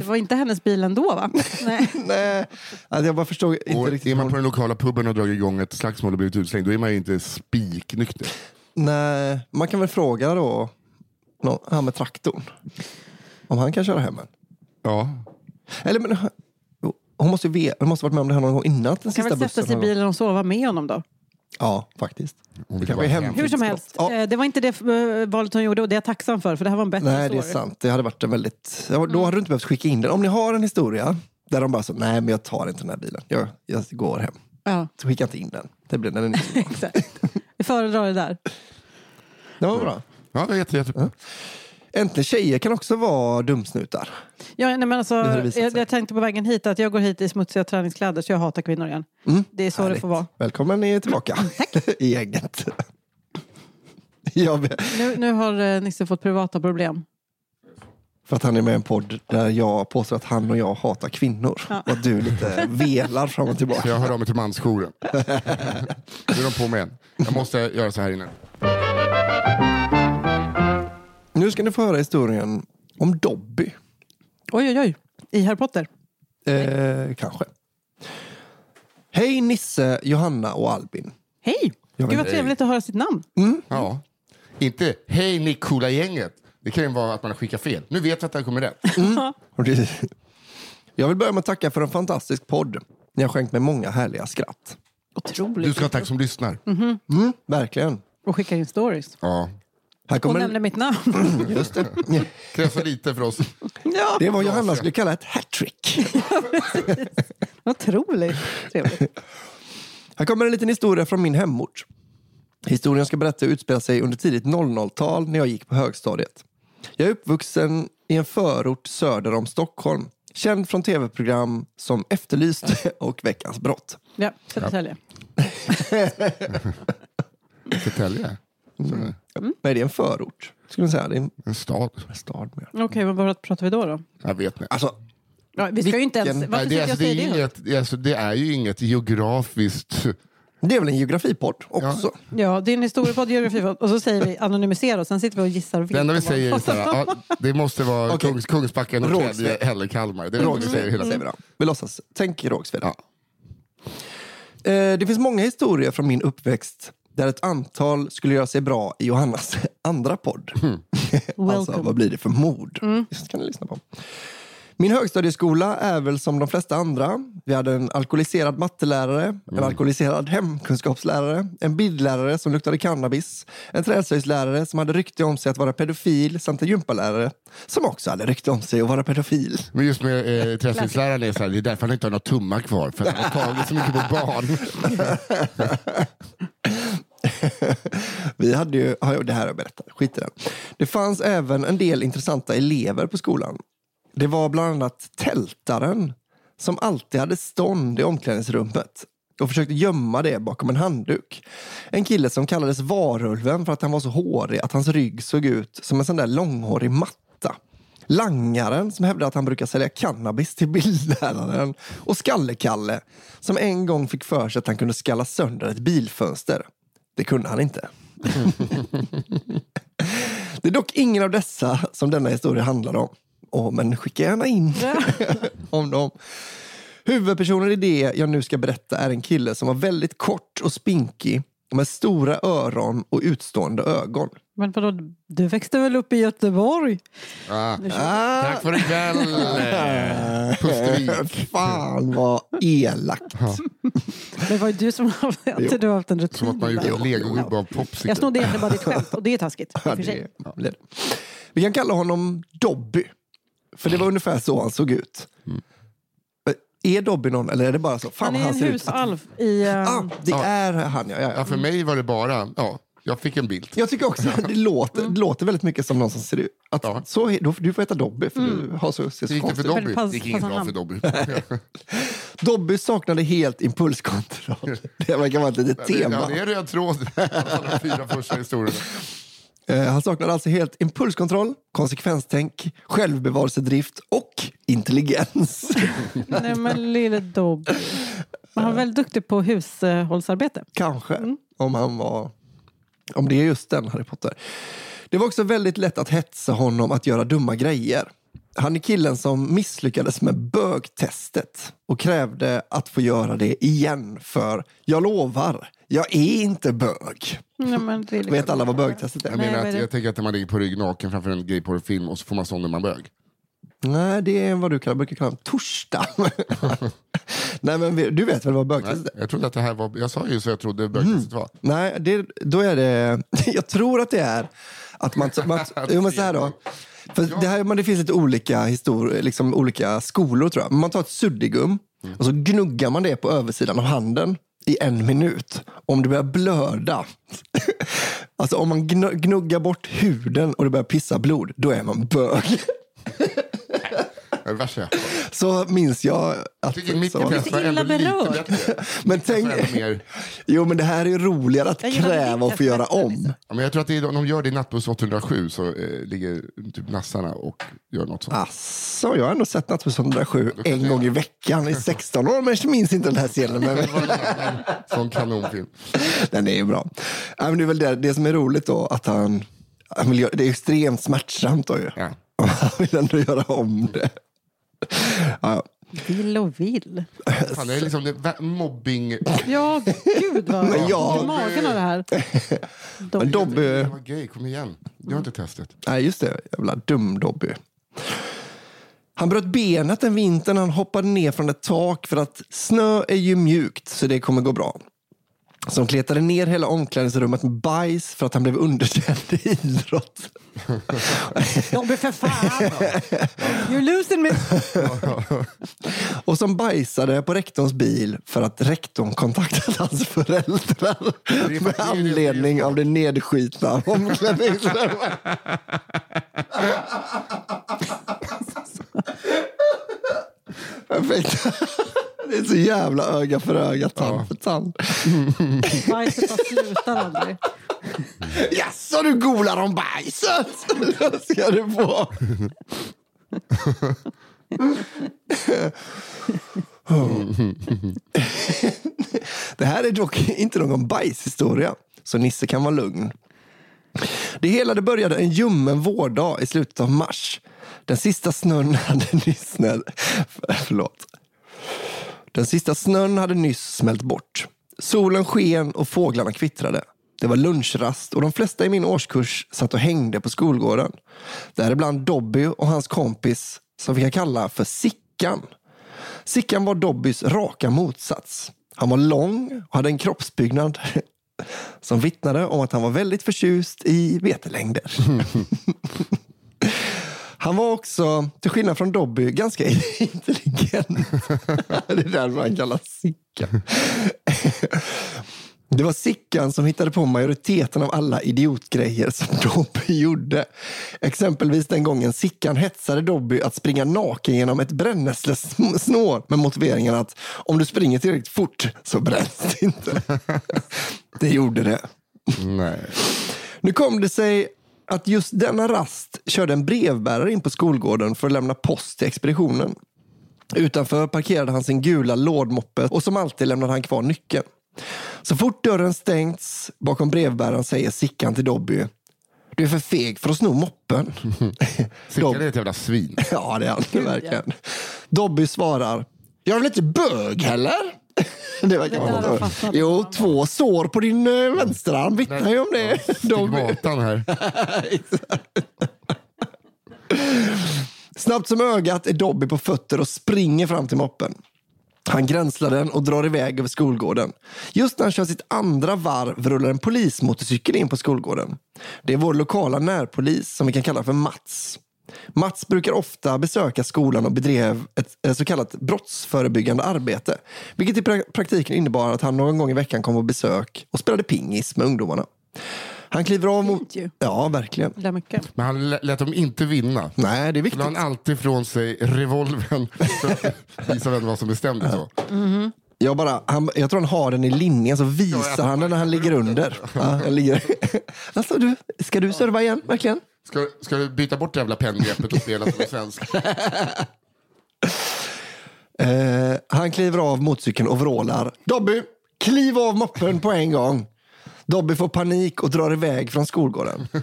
Det var inte hennes bil ändå va? Nej. Nej, alltså jag bara förstod inte och riktigt. är man på hon- den lokala puben och dragit igång ett slagsmål och blivit utslängd, då är man ju inte spiknykter. Nej, man kan väl fråga då någon, han med traktorn. Om han kan köra hem en. Ja. Eller men, hon måste ju ve- hon måste varit med om det här någon gång innan den Kan sista väl sätta sig i bilen och sova med honom då? Ja, faktiskt. Det kanske är hem. hem. Hur som helst, gott. Ja. eh, det var inte det eh, valet hon gjorde och det är jag tacksam för, för det här var en bättre Nej, det är sant. Det hade varit en väldigt... Ja, Mm. då hade du inte behövt skicka in den. Om ni har en historia där de bara så, nej men jag tar inte den här bilen. Jag, jag går hem. Ja, Så skicka inte in den. Det blir den exakt. Vi föredrar det där. Det var bra. Ja, det är jätte, jätte. Äntligen tjejer kan också vara dumsnutar. Ja, nej, men alltså, Det det jag, jag tänkte på vägen hit att jag går hit i smutsiga träningskläder så jag hatar kvinnor igen. Det är så det Härligt. får vara. Välkommen ni tillbaka i gänget. Nu, nu har eh, Nisse fått privata problem. för att han är med i en podd där jag påstår att han och jag hatar kvinnor. Och att du lite velar fram och Så tillbaka. jag hör av mig till mansjouren. Nu är de på mig igen. Jag måste göra så här inne. Nu ska ni få höra historien om Dobby. Oj, oj, oj. I Harry Potter. Eh, kanske. Hej Nisse, Johanna och Albin. Hej! Ja, Gud vad trevligt att höra sitt namn. Ja. Inte hej ni coola gänget. Det kan ju vara att man har skickat fel. Nu vet vi att det här kommer rätt. Det- Jag vill börja med att tacka för en fantastisk podd. Ni har skänkt mig många härliga skratt. Otroligt. Du ska ha tack som lyssnar. Mm, verkligen. Och skickar in stories. Ja. Här Och kommer nämner en, mitt namn. just det. Krävs lite för oss. ja, Det är vad Johanna skulle kalla ett hattrick. otroligt trevligt. Här kommer en liten historia från min hemort. Historien ska berätta utspela sig under tidigt 00-tal när jag gick på högstadiet. Jag är uppvuxen i en förort söder om Stockholm. Känd från tv-program som Efterlyst och Veckans brott. Ja, Södertälje. Södertälje. Så, Nej, det är en förort. Skulle man säga. Det är en En stad. stad med. Okej, vad vad pratar vi då? då? Jag vet inte. Alltså, Ja, vi ska ju inte ens... Vilken- Varför Nej, det, är, jag alltså, det, är det? inget, alltså, det är ju inget geografiskt... det är väl en geografipodd också? Ja, det är en historiepodd, geografipodd. Och så säger vi anonymisera och sen sitter vi och gissar. Det enda vi säger är så här, ja, det måste vara Okej. Kungs, Kungsbacka, Norrtälje Rågsved. eller Kalmar. Det är det vi säger hela Säger vi tiden. då. Vi låtsas. Tänk Rågsved. Ja. Eh, det finns många historier från min uppväxt där ett antal skulle göra sig bra i Johannas andra podd. alltså, Welcome. vad blir det för mord? Just kan ni lyssna på. Min högstadieskola är väl som de flesta andra. Vi hade en alkoholiserad mattelärare, en alkoholiserad hemkunskapslärare, en bildlärare som luktade cannabis, en träslöjdslärare som hade rykte om sig att vara pedofil samt en gympalärare som också hade rykte om sig att vara pedofil. Men just med eh, träslöjdsläraren, är så här, det är därför han inte har några tummar kvar. För han har tagit så mycket på barn. Vi hade ju, ja, det här har jag berättat, skit i den. Det fanns även en del intressanta elever på skolan. Det var bland annat tältaren som alltid hade stånd i omklädningsrummet och försökte gömma det bakom en handduk. En kille som kallades Varulven för att han var så hårig att hans rygg såg ut som en sån där långhårig matta. Langaren som hävdade att han brukar sälja cannabis till bildläraren och Skalle-Kalle som en gång fick för sig att han kunde skalla sönder ett bilfönster. Det kunde han inte. Det är dock ingen av dessa som denna historia handlar om. Åh, men skicka gärna in om dem. Huvudpersonen i det jag nu ska berätta är en kille som var väldigt kort och spinkig med stora öron och utstående ögon. Men vadå, du växte väl upp i Göteborg? Ah. Ah, Tack för ikväll! Pustervik. fan vad elakt. Det var ju du som hade, du har haft en rutin. Som att man gjorde en legogubbe av popsicle. Jag snodde egentligen bara ditt skämt och det är taskigt. Ja, det, det. Vi kan kalla honom Dobby. För det var ungefär så han såg ut. Är Dobby någon eller är det bara så? Fan, Han är en ser ut att- husalv i... eh, Ah, det Ja. är han ja. ja, Ja, ja. för mig var det bara, ja, jag fick en bild. Jag tycker också att det låter, det låter väldigt mycket som någon som ser ut. Att Ja. så, du får heta Dobby för du har så, ser Det så gick det för konstigt ut. Dobby? Pass- Det gick inget bra för Dobby. Dobby saknade helt impulskontroll. Det verkar vara ett litet Ja, tema. det är röd tråd. Alltså, de fyra första historierna. Eh, Han saknade alltså helt impulskontroll, konsekvenstänk, självbevarelsedrift och intelligens. Nej men lille Dobby. Men han var väldigt duktig på hushållsarbete. Kanske, om han var... Om det är just den Harry Potter. Det var också väldigt lätt att hetsa honom att göra dumma grejer. Han är killen som misslyckades med bögtestet och krävde att få göra det igen för jag lovar, jag är inte bög. Nej, men det är Vet alla vad bögtestet är? Jag, menar att, det? jag tänker att när man ligger på rygg naken framför en gayporrfilm och så får man stånd när man bög. Nej, det är vad du kallar, brukar kalla en torsdag. Nej, men du vet väl vad bögtestet är? jag trodde att det här var, jag sa ju så jag trodde bögtestet var. Nej, det, då är det... Jag tror att det är att man... man jo, men så här då. För det, här, det finns lite olika, histor, liksom olika skolor tror jag. Man tar ett suddigum och så gnuggar man det på översidan av handen i en minut. Om det börjar blöda, alltså om man gnu- gnuggar bort huden och det börjar pissa blod, då är man bög. Det är det värsta jag. Så minns jag att... Jag tycker mitt så- test var illa ändå lite berörd. Men tänk, jo men det här är roligare att kräva att få göra om. Ja, men jag tror att det är, om de gör det i Nattbuss 807 så eh, ligger typ nassarna och gör något sånt. Asså, jag har ändå sett Nattbuss 107 Då kanske en gång i veckan i 16 år, men jag minns inte den här scenen. Men Det sån kanonfilm. den är ju bra. Ja, men det är väl det, det som är roligt då, att han, han vill göra, det är extremt smärtsamt då ju. Ja. Och han vill ändå göra om det. Ja. Vill och vill. Fan, det är liksom det mobbing... Ja, gud vad Men jag- magen av det här. Men Dobby... Det var gay, kom igen. Du har inte testat. Nej, just det. Jävla dum Dobby. Han bröt benet den vintern han hoppade ner från ett tak för att snö är ju mjukt så det kommer gå bra. Så de kletade ner hela omklädningsrummet med bajs för att han blev underkänd i idrott. Dobby för fan! You're losing me! Och som bajsade på rektorns bil för att rektorn kontaktat hans föräldrar är med anledning av det nedskitna omklädningsrummet. Perfekt. Det är så jävla öga för öga, tand för tand. Bajset bara slutar aldrig. Jaså, du golar om bajset? Det ska du få. Det här är dock inte någon bajshistoria, så Nisse kan vara lugn. Det hela det började en ljummen vårdag i slutet av mars. Den sista snön hade nyss... Förlåt. Den sista snön hade nyss smält bort. Solen sken och fåglarna kvittrade. Det var lunchrast och de flesta i min årskurs satt och hängde på skolgården. Däribland Dobby och hans kompis som vi kan kalla för Sickan. Sickan var Dobbys raka motsats. Han var lång och hade en kroppsbyggnad som vittnade om att han var väldigt förtjust i vetelängder. Han var också, till skillnad från Dobby, ganska intelligent. Det är därför han kallas Sickan. Det var Sickan som hittade på majoriteten av alla idiotgrejer som Dobby gjorde. Exempelvis den gången Sickan hetsade Dobby att springa naken genom ett brännässlesnår med motiveringen att om du springer tillräckligt fort så bränns det inte. Det gjorde det. Nej. Nu kom det sig att just denna rast körde en brevbärare in på skolgården för att lämna post till expeditionen. Utanför parkerade han sin gula lådmoppe och som alltid lämnade han kvar nyckeln. Så fort dörren stängts bakom brevbäraren säger Sickan till Dobby. Du är för feg för att sno moppen. Sickan är ett jävla svin. Ja, det är han verkligen. Dobby svarar. Jag är väl inte bög heller? Det verkar vara fattat. Jo, två sår på din eh, vänsterarm vittnar ju om det. Stigmatan här. Snabbt som ögat är Dobby på fötter och springer fram till moppen. Han gränslar den och drar iväg över skolgården. Just när han kör sitt andra varv rullar en polismotorcykel in på skolgården. Det är vår lokala närpolis som vi kan kalla för Mats. Mats brukar ofta besöka skolan och bedrev ett så kallat brottsförebyggande arbete. Vilket i pra- praktiken innebar att han någon gång i veckan kom på besök och spelade pingis med ungdomarna. Han kliver av mot... Ja, verkligen. Men han lä- lät dem inte vinna. Nej, det är viktigt. han alltid ifrån sig revolvern för att visa vem det var som bestämde så. Jag, bara, han, jag tror han har den i linjen, så visar han den när han ligger under. Ja, jag ligger. Alltså, du, ska du serva igen, verkligen? Ska, ska du byta bort det jävla penngreppet och spela som en svensk? Eh, han kliver av motorcykeln och vrålar. Dobby, kliv av moppen på en gång. Dobby får panik och drar iväg från skolgården.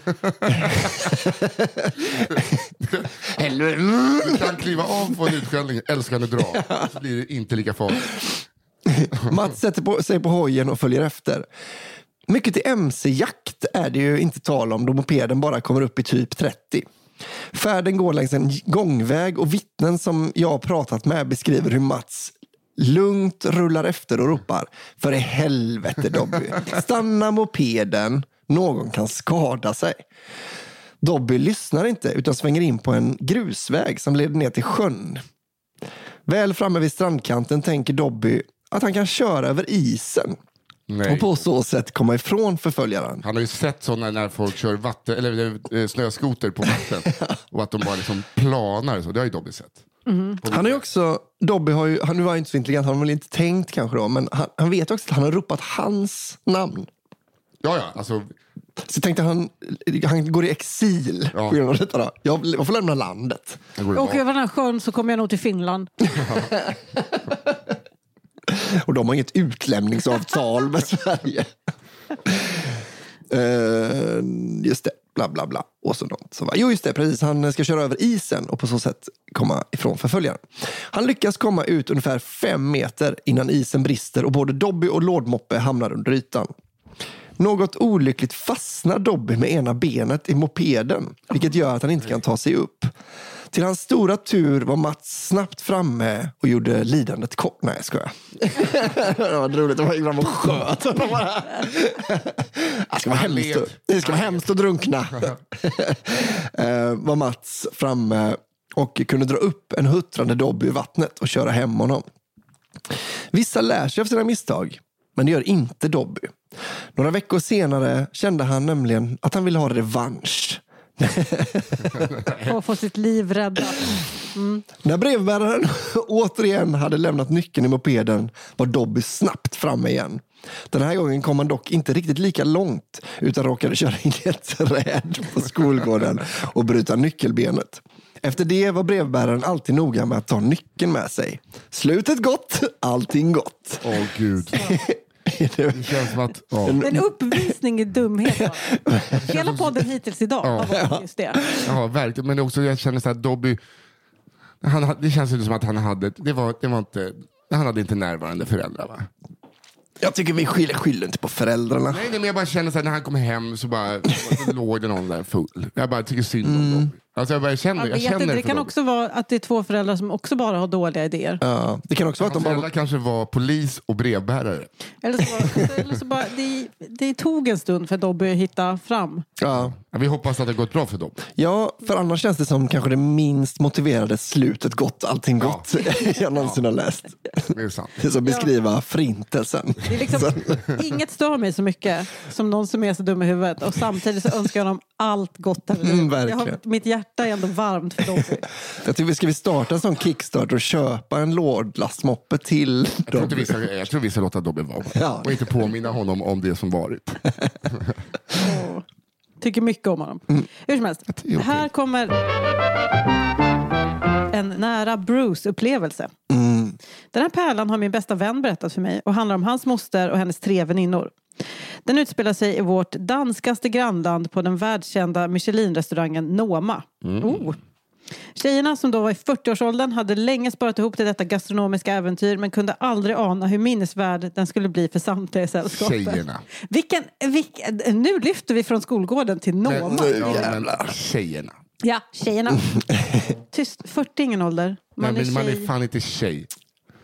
Du kan kliva av på en utskällning, älskar när dra. Så blir det inte lika farligt. Mats sätter på, sig på hojen och följer efter. Mycket till mc-jakt är det ju inte tal om då mopeden bara kommer upp i typ 30. Färden går längs en gångväg och vittnen som jag har pratat med beskriver hur Mats lugnt rullar efter och ropar För i helvete Dobby, stanna mopeden, någon kan skada sig. Dobby lyssnar inte utan svänger in på en grusväg som leder ner till sjön. Väl framme vid strandkanten tänker Dobby att han kan köra över isen Nej. och på så sätt komma ifrån förföljaren. Han har ju sett sådana när folk kör vatten, eller, eh, snöskoter på vatten. och att de bara liksom planar. Så. Det har ju Dobby sett. Han har ju också, Dobby har ju, han nu var han inte så intelligent, han har väl inte tänkt kanske då, men han, han vet också att han har ropat hans namn. Ja, ja, alltså, Så jag tänkte han, han går i exil Ja. på grund av detta. Då. Jag, jag får lämna landet. jag Jag åker i över den här sjön så kommer jag nog till Finland. Och de har inget utlämningsavtal med Sverige. Uh, just det. bla bla bla. Och så något. Så, va, jo just det, precis. Han ska köra över isen och på så sätt komma ifrån förföljaren. Han lyckas komma ut ungefär fem meter innan isen brister och både Dobby och Lådmoppe hamnar under ytan. Något olyckligt fastnar Dobby med ena benet i mopeden, vilket gör att han inte kan ta sig upp. Till hans stora tur var Mats snabbt framme och gjorde lidandet kort. Nej, jag skojar. det var roligt. De gick fram och sköt honom bara. Det ska vara hemskt, det ska vara hemskt att drunkna. eh, var Mats framme och kunde dra upp en huttrande Dobby i vattnet och köra hem honom. Vissa lär sig av sina misstag, men det gör inte Dobby. Några veckor senare kände han nämligen att han ville ha revansch. Och få sitt liv räddat. När brevbäraren återigen hade lämnat nyckeln i mopeden var Dobby snabbt framme igen. Den här gången kom han dock inte riktigt lika långt utan råkade köra in i ett träd på skolgården och bryta nyckelbenet. Efter det var brevbäraren alltid noga med att ta nyckeln med sig. Slutet gott, allting gott. Åh gud. Det känns som att... Ja. En uppvisning i dumhet. Hela podden hittills idag har varit just det. Ja, verkligen. Men också, jag känner så här, Dobby, han, ha- det känns inte som att han hade, det var, det var inte, han hade inte närvarande föräldrar va? Jag tycker vi skyller, skyller inte på föräldrarna. Nej, nej, men jag bara känner så här, när han kom hem så bara så låg det någon där full. Jag bara tycker synd om Dobby. Alltså jag bara känner, Jag jag vet känner det för kan Dobby. också vara att det är två föräldrar som också bara har dåliga idéer. Ja, det kan också vara att de bara... kanske var polis och brevbärare. Eller så, eller så bara, det, det tog en stund för Dobby att hitta fram. Ja. Ja, vi hoppas att det har gått bra för dem. Ja, för annars känns det som kanske det minst motiverade slutet gott, allting gott jag någonsin har läst. Det är sant. Det är som beskriva förintelsen. Det är liksom, inget stör mig så mycket som någon som är så dum i huvudet och samtidigt så önskar jag dem allt gott. Mm, jag verkligen. har, mitt hjärta är ändå varmt för Dobby. Jag tycker vi ska vi starta en sån kickstart och köpa en lådlastmoppe till Jag tror, vi ska, jag tror vi ska låta Dobby vara. Ja. Och inte påminna honom om det som varit. Och tycker mycket om honom. Hur som helst, okej. här kommer en nära Bruce-upplevelse. Den här pärlan har min bästa vän berättat för mig och handlar om hans moster och hennes tre väninnor. Den utspelar sig i vårt danskaste grannland på den världskända Michelin-restaurangen Noma. Oh. Tjejerna som då var i 40-årsåldern hade länge sparat ihop till detta gastronomiska äventyr men kunde aldrig ana hur minnesvärd den skulle bli för samtliga i sällskapet. Tjejerna. Vilken, vilken, nu lyfter vi från skolgården till Noma. Men, ja, tjejerna. Ja, tjejerna. Tyst, 40 är ingen ålder. Man Nej, är man är fan inte tjej.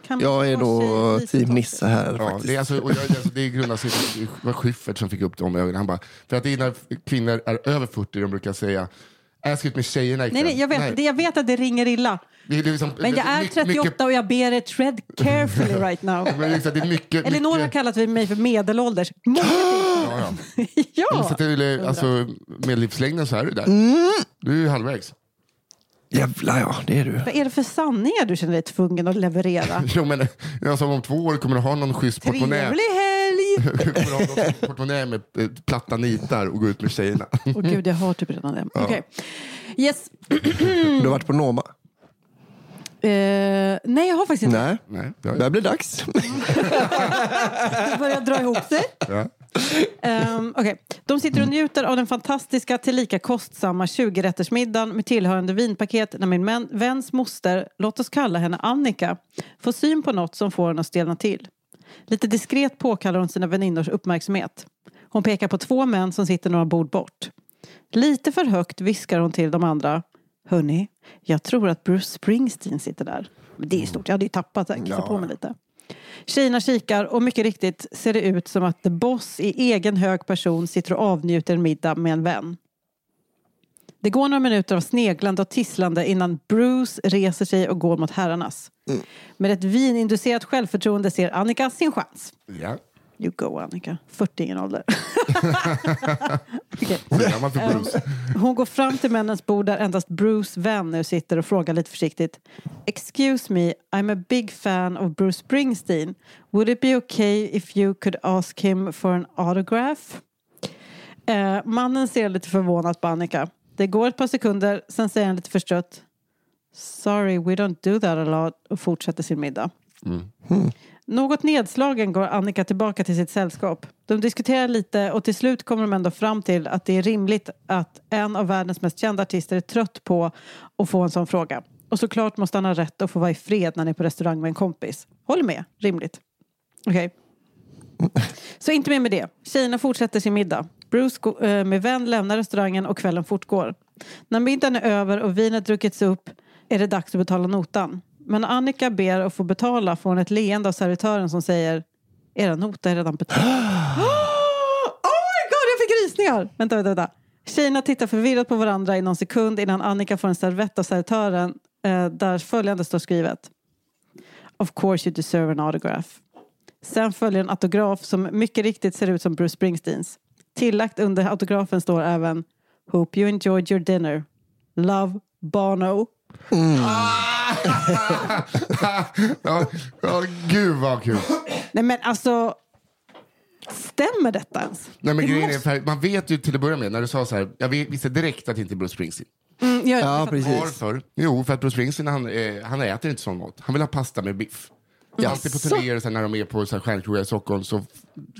Kan Jag är då team Nisse här Ja, faktiskt. det, är alltså, och jag, alltså, det grundar sig det var Schyffert som fick upp de ögonen. Han bara, för att det är när kvinnor är över 40 de brukar säga jag ska ut med tjejerna ikväll. Nej, nej, jag vet, Det, jag vet att det ringer illa. Det är liksom, Men jag är mycket- 38 mycket- och jag ber er tread carefully right now. Men liksom, det är mycket, Elinor har mycket, kallat mig för medelålders. Många ja, ja. ja. Så att det är, alltså, medellivslängden så är du där. Mm. Du är ju halvvägs. Jävlar ja, det är du. Vad är det för sanningar du känner dig tvungen att leverera? Jo, men, alltså, om två år kommer du ha någon schysst portmonnä. Trevlig helg! Du kommer ha någon portmonnä med eh, platta nitar och gå ut med tjejerna. Åh gud, jag har typ redan det. Okej. Yes. Du har varit på Noma? Eh, nej, jag har faktiskt inte. Nej, Nej, det jag, börjar bli dags. Det börjar dra ihop sig. ja. Um, okej. De sitter och njuter av den fantastiska tillika kostsamma 20-rättersmiddagen med tillhörande vinpaket när min män, väns moster, låt oss kalla henne Annika, får syn på något som får henne att stelna till. Lite diskret påkallar hon sina väninnors uppmärksamhet. Hon pekar på två män som sitter några bord bort. Lite för högt viskar hon till de andra. Hörni, jag tror att Bruce Springsteen sitter där. Men det är stort, jag hade ju tappat det. Kissa på mig lite. Tjejerna kikar och mycket riktigt ser det ut som att The Boss i egen hög person sitter och avnjuter en middag med en vän. Det går några minuter av sneglande och tisslande innan Bruce reser sig och går mot herrarnas. Med ett vininducerat självförtroende ser Annika sin chans. Ja. You go Annika, 40 ingen ålder. Gammal för Bruce. Hon går fram till männens bord där endast Bruce vän nu sitter och frågar lite försiktigt. Excuse me, I'm a big fan of Bruce Springsteen. Would it be okay if you could ask him for an autograph? Eh, mannen ser lite förvånat på Annika. Det går ett par sekunder, sen säger han lite förstrött. Sorry, we don't do that a lot och fortsätter sin middag. Något nedslagen går Annika tillbaka till sitt sällskap. De diskuterar lite och till slut kommer de ändå fram till att det är rimligt att en av världens mest kända artister är trött på att få en sån fråga. Och såklart måste han ha rätt att få vara i fred när han är på restaurang med en kompis. Håller med, rimligt. Okej. Så inte mer med det. Tjejerna fortsätter sin middag. Bruce eh, med vän lämnar restaurangen och kvällen fortgår. När middagen är över och vinet druckits upp är det dags att betala notan. Men när Annika ber att få betala får hon ett leende av servitören som säger Era nota är redan betald. oh my god, jag fick rysningar! Vänta, vänta, vänta. Tjejerna tittar förvirrat på varandra i någon sekund innan Annika får en servett av servitören eh, där följande står skrivet. Of course you deserve an autograph. Sen följer en autograf som mycket riktigt ser ut som Bruce Springsteens. Tillagt under autografen står även Hope you enjoyed your dinner. Love, Bono. ja, ja, gud vad kul. Nej men alltså, stämmer detta ens? Nej, men Det grejen är, måste- för man vet ju till att börja med, när du sa så här, jag visste direkt att det inte är Bruce Springsteen. Mm, jag, Ja, precis. Varför? Jo, för att Bruce Springsteen han, eh, han äter inte sån mat. Han vill ha pasta med biff. Jaså? Alltid på turnéer sen när de är på så stjärnkrogar i Stockholm så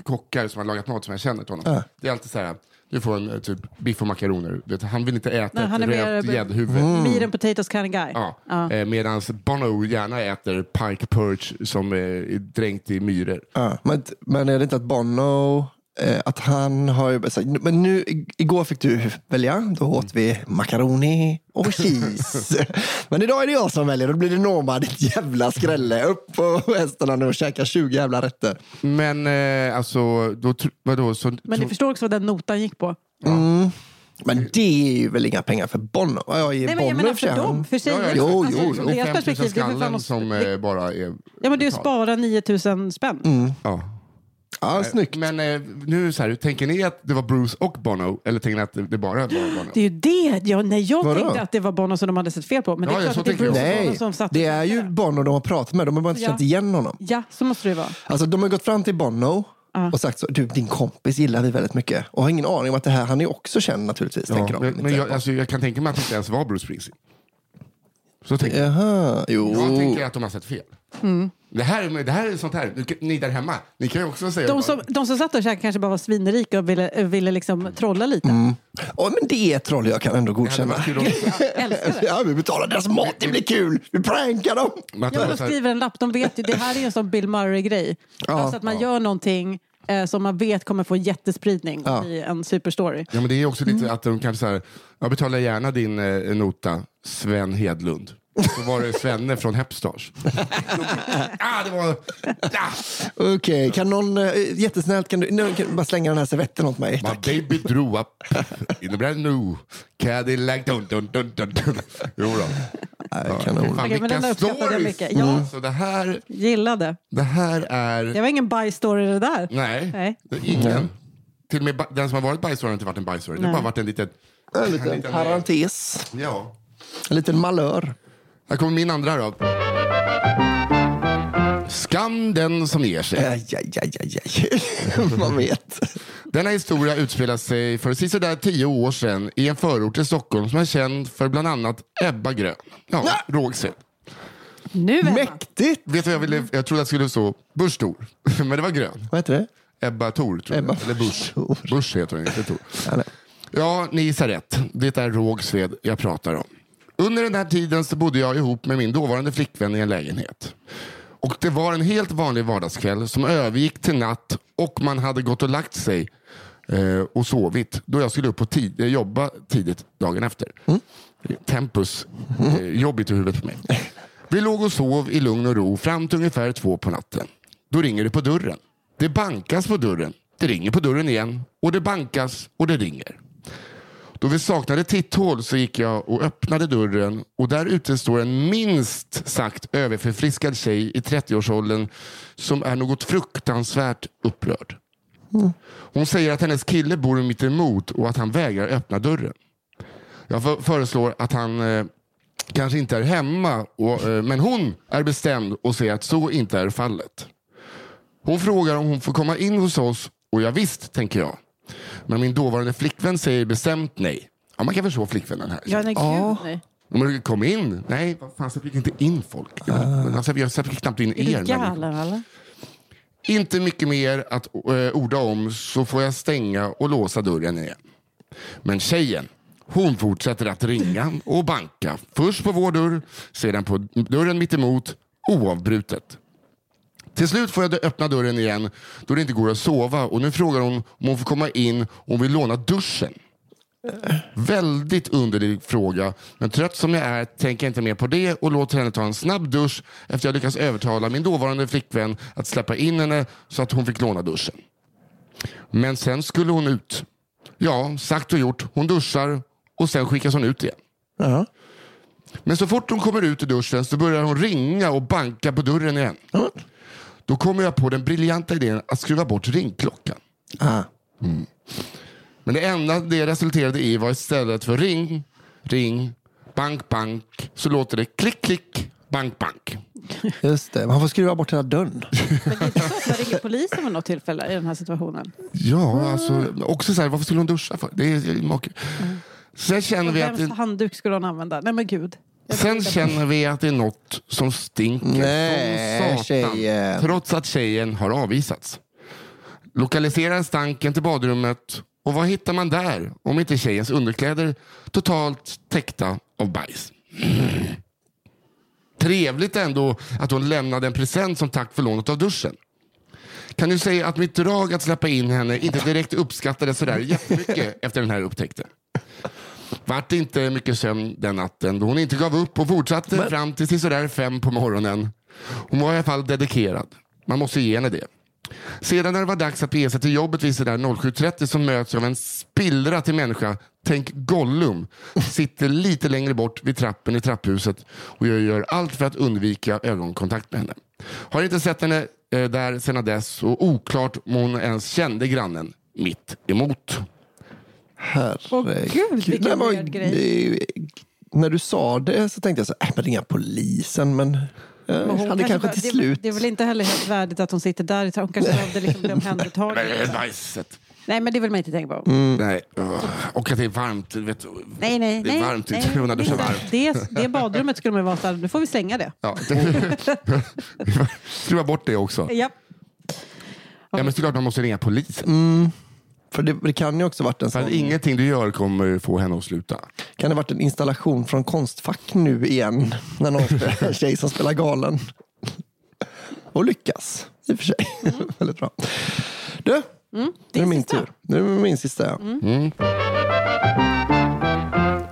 kockar som har lagat mat som jag känner till honom. Ja. Det är alltid så här, du får en eh, typ biff och makaroner. Han vill inte äta Nej, han är ett rökt gäddhuvud. Meat and potatoes kind of guy. Ja. Ja. Eh, Medan Bono gärna äter pike perch som eh, är dränkt i myror. Ja, men, men är det inte att Bono, eh, att han har ju sagt, men nu i- igår fick du välja, då åt vi macaroni och cheese. men idag är det jag som väljer, då blir det Norma, ditt jävla skrälle. Upp på hästarna nu och käka 20 jävla rätter. Men eh, alltså, då, vadå? Så, Men så, ni förstår också vad den notan gick på. Men det är ju väl inga pengar för Bono? Ja, Jag ger Nej, men jag Bono menar i och för sig, för dem, för sig. Ja, ja, Jo, alltså, jo, jo. deras 5 000 perspektiv, det är för fan skallen att- som eh, bara är... Ja men du betalt. sparar 9000 spänn. Mm. Ja. Ja, snyggt. Men eh, nu så här, tänker ni att det var Bruce och Bono eller tänker ni att det, det bara var Bono? Det är ju det. Jag, nej, jag Vadå? tänkte att det var Bono som de hade sett fel på. Men det Ja, är ja, klart så att det är tänker jag Bruce och Bono Nej, som satt det är ju Bono de har pratat med. De har bara inte Ja. känt igen honom. Ja, så måste det vara. Alltså, de har gått fram till Bono och sagt så, du, din kompis gillar vi väldigt mycket. Och har ingen aning om att det här, han är också känd naturligtvis. tänker de. men, jag, alltså, jag kan tänka mig att det inte ens var Bruce Springsteen. Så tänker jag. Jaha, jo. Jag tänker att de har sett fel. Det, här, det här är sånt här, ni där hemma, ni kan ju också säga... De som, de som satt och käkade kanske bara var svinrika och ville, ville liksom trolla lite. Åh, men det är troll jag kan ändå godkänna. Ja, vi betalar deras mat, det blir kul! Vi prankar dem! Att Ja, de skriver en lapp. De vet ju, det här är ju en sån Bill Murray-grej. alltså att man gör någonting eh, som man vet kommer få jättespridning Ja. i en superstory. Ja, men det är också lite Mm. att de kanske så här, jag betalar gärna din eh, nota, Sven Hedlund. Så var det Svenne från Hepstars. ah, det var... Ah, Okej, kan någon, eh, jättesnällt, kan du nu, kan du bara slänga den här servetten åt mig? my baby drew up in a brand new Cadillac. Dun, dun, dun, dun, dun. Jo då. Kanon. fan, vilka jag stories. mycket. Ja. Mm. Så det här, Gillade. det här är... Det var ingen bajstory det där. Nej, Nej. Det ingen. Till och med den som har varit bajsstory har inte varit en bajsstory. Det har bara varit en liten... En liten liten- parentes, Ja. en liten malör. Här kommer min andra då. Skam den som ger sig. Aj, aj, aj, aj, aj. Man vet. Denna historia utspelar sig för sisådär tio år sedan i en förort till Stockholm som är känd för bland annat Ebba Grön. Ja, Rågsved. Nu Emma. Mäktigt! Vet du vad jag ville? Jag trodde att det skulle stå Busch Thor, men det var grön. Vad heter det? Ebba Thor, tror jag. Ebba Eller Busch. Busch heter hon, inte Thor. Ja, ni gissar rätt. Det är Rågsved jag pratar om. Under den här tiden så bodde jag ihop med min dåvarande flickvän i en lägenhet. Och det var en helt vanlig vardagskväll som övergick till natt och man hade gått och lagt sig eh, och sovit då jag skulle upp och tid, eh, jobba tidigt dagen efter. Tempus, eh, jobbigt i huvudet på mig. Vi låg och sov i lugn och ro fram till ungefär två på natten. Då ringer det på dörren. Det bankas på dörren. Det ringer på dörren igen och det bankas och det ringer. Då vi saknade titthål så gick jag och öppnade dörren och där ute står en minst sagt överförfriskad tjej i 30-årsåldern som är något fruktansvärt upprörd. Hon säger att hennes kille bor mitt emot och att han vägrar öppna dörren. Jag föreslår att han eh, kanske inte är hemma, och, eh, men hon är bestämd och säger att så inte är fallet. Hon frågar om hon får komma in hos oss och jag visst, tänker jag. Men min dåvarande flickvän säger bestämt nej. Ja, man kan förstå flickvännen här. Ja, nej, gud, nej. Men kom in. Nej, vad fan, släpper inte in folk. Men, alltså, jag släpper knappt in Är er. människor. galen eller? Inte mycket mer att eh, orda om så får jag stänga och låsa dörren igen. Men tjejen, hon fortsätter att ringa och banka. Först på vår dörr, sedan på dörren mitt emot, oavbrutet. Till slut får jag öppna dörren igen då det inte går att sova och nu frågar hon om hon får komma in och hon vill låna duschen. Väldigt underlig fråga, men trött som jag är tänker jag inte mer på det och låter henne ta en snabb dusch efter jag lyckats övertala min dåvarande flickvän att släppa in henne så att hon fick låna duschen. Men sen skulle hon ut. Ja, sagt och gjort. Hon duschar och sen skickas hon ut igen. Ja. Men så fort hon kommer ut ur duschen så börjar hon ringa och banka på dörren igen. Ja. Då kommer jag på den briljanta idén att skruva bort ringklockan. Ah. Men det enda det resulterade i var istället för ring, ring, bank, bank, så låter det klick, klick, bank, bank. Just det, man får skruva bort hela dörren. Men det är inte så att man ringer polisen vid något tillfälle i den här situationen. Ja, alltså, också så här, varför skulle hon duscha för? Det är, make. Sen känner vi att Vems det, handduk skulle hon använda? Nej men gud. Sen känner vi att det är något som stinker Nej, som satan. tjejen. Trots att tjejen har avvisats. Lokaliserar stanken till badrummet och vad hittar man där om inte tjejens underkläder totalt täckta av bajs? Trevligt ändå att hon lämnade en present som tack för lånet av duschen. Kan du säga att mitt drag att släppa in henne inte direkt uppskattades sådär jättemycket efter den här upptäckten? Vart inte mycket sömn den natten då hon inte gav upp och fortsatte fram till sådär fem på morgonen. Hon var i alla fall dedikerad. Man måste ge henne det. Sedan när det var dags att bege sig till jobbet vid sådär 07.30 så möts jag av en spillra till människa, tänk Gollum, sitter lite längre bort vid trappen i trapphuset och jag gör allt för att undvika ögonkontakt med henne. Har inte sett henne eh, där sedan dess och oklart om hon ens kände grannen mitt emot. Åh, gud, vilken Nej, men, weird grej. det- När du sa det så tänkte jag så här, äh, men ringa polisen, men eh, Men hon hade kanske bara- till det, slut. Det är väl inte heller helt värdigt att hon sitter där. i Hon kanske behövde liksom bli omhändertagen. Nej men det vill man inte tänka på. Nej. Ugh. Och att det är varmt. Vet, Nej, nej, det är nej. varmt nej. Hon hade det, varmt. det, det badrummet skulle man vara så här, nu får vi slänga det. Ja. Skruva bort det också. Ja. Ja, men såklart man måste ringa polisen. För det, det kan ju också varit en För sån, ingenting du gör kommer få henne att sluta. kan det varit en installation från Konstfack nu igen. När någon spelar, tjej som spelar galen. Och lyckas, i och för sig. Väldigt bra. Du, nu är det min sista. tur. Nu är det min sista. Ja.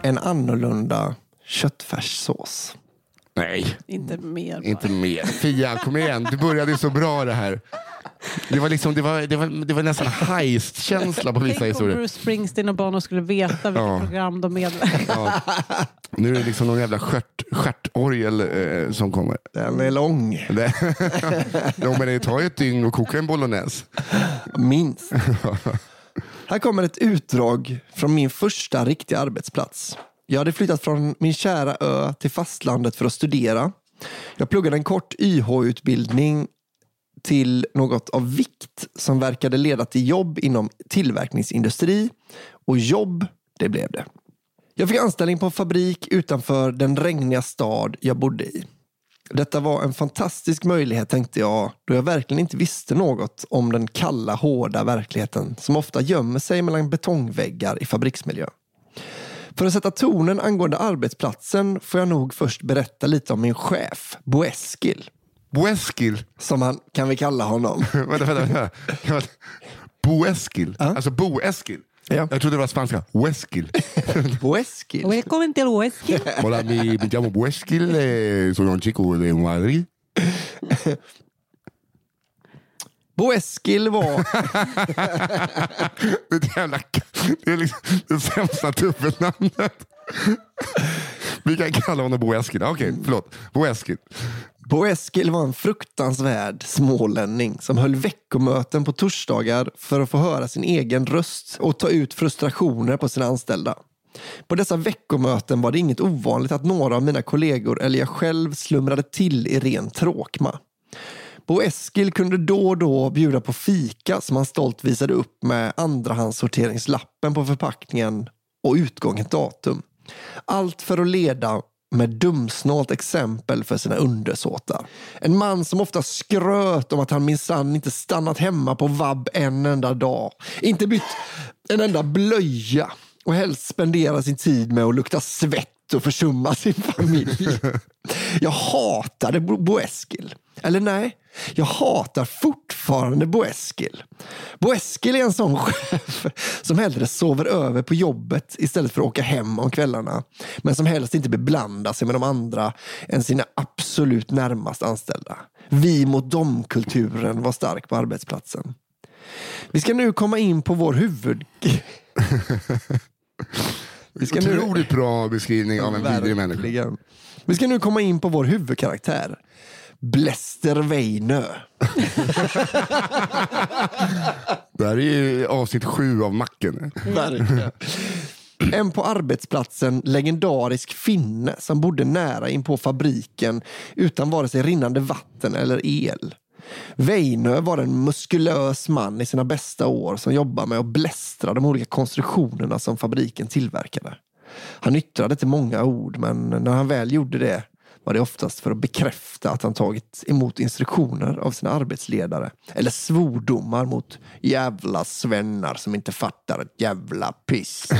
En annorlunda köttfärssås. Nej, Inte mer. bara. inte mer. Fia, kom igen. Du började ju så bra det här. Det var, liksom, det var, det var, det var nästan heist-känsla på vissa Tänk om historier. Bruce Springsteen och Bono skulle veta vilka Ja. program de medverkar Nu är det liksom någon jävla stjärt, stjärtorgel eh, som kommer. Den är lång, Det, ja, men det tar ju ett dygn att koka en bolognese. minst. Här kommer ett utdrag från min första riktiga arbetsplats. Jag hade flyttat från min kära ö till fastlandet för att studera. Jag pluggade en kort YH-utbildning till något av vikt som verkade leda till jobb inom tillverkningsindustri. Och jobb, det blev det. Jag fick anställning på en fabrik utanför den regniga stad jag bodde i. Detta var en fantastisk möjlighet tänkte jag, då jag verkligen inte visste något om den kalla, hårda verkligheten som ofta gömmer sig mellan betongväggar i fabriksmiljö. För att sätta tonen angående arbetsplatsen får jag nog först berätta lite om min chef, Boeskil, Boeskil. som han kan vi kalla honom. vänta, vänta, vänta. Boeskil. Alltså Boeskil. Ja. Jag trodde det var spanska. Boeskil. Boeskil? Välkommen till Oeski. Hola, mi, me llamo Boeskil. Eh, soy un chico de Madrid. Boeskil var... Det är, jävla, det är liksom det sämsta dubbelnamnet. Vi kan kalla honom Boeskil. Okej, förlåt. Boeskil. Boeskil var en fruktansvärd smålänning som höll veckomöten på torsdagar för att få höra sin egen röst och ta ut frustrationer på sina anställda. På dessa veckomöten var det inget ovanligt att några av mina kollegor eller jag själv slumrade till i ren tråkma. Bo Eskil kunde då och då bjuda på fika som han stolt visade upp med andrahandssorteringslappen på förpackningen och utgånget datum. Allt för att leda med dumsnålt exempel för sina undersåtar. En man som ofta skröt om att han minsann inte stannat hemma på vab en enda dag. Inte bytt en enda blöja och helst spendera sin tid med att lukta svett och försumma sin familj. Jag hatade Bo Bo Eskil. Eller nej, jag hatar fortfarande Bo Eskil. Bo Eskil är en sån chef som hellre sover över på jobbet istället för att åka hem om kvällarna. Men som helst inte beblandar sig med de andra än sina absolut närmast anställda. Vi mot dem-kulturen var stark på arbetsplatsen. Vi ska nu komma in på vår huvud... Vi ska nu... Otroligt bra beskrivning av en vidrig människa. Vi ska nu komma in på vår huvudkaraktär. Bläster Weinö. Det här är ju avsnitt sju av Macken. Verkligen. En på arbetsplatsen legendarisk finne som bodde nära in på fabriken utan vare sig rinnande vatten eller el. Weinö var en muskulös man i sina bästa år som jobbade med att blästra de olika konstruktionerna som fabriken tillverkade. Han yttrade inte många ord, men när han väl gjorde det var det oftast för att bekräfta att han tagit emot instruktioner av sina arbetsledare eller svordomar mot jävla svennar som inte fattar ett jävla piss.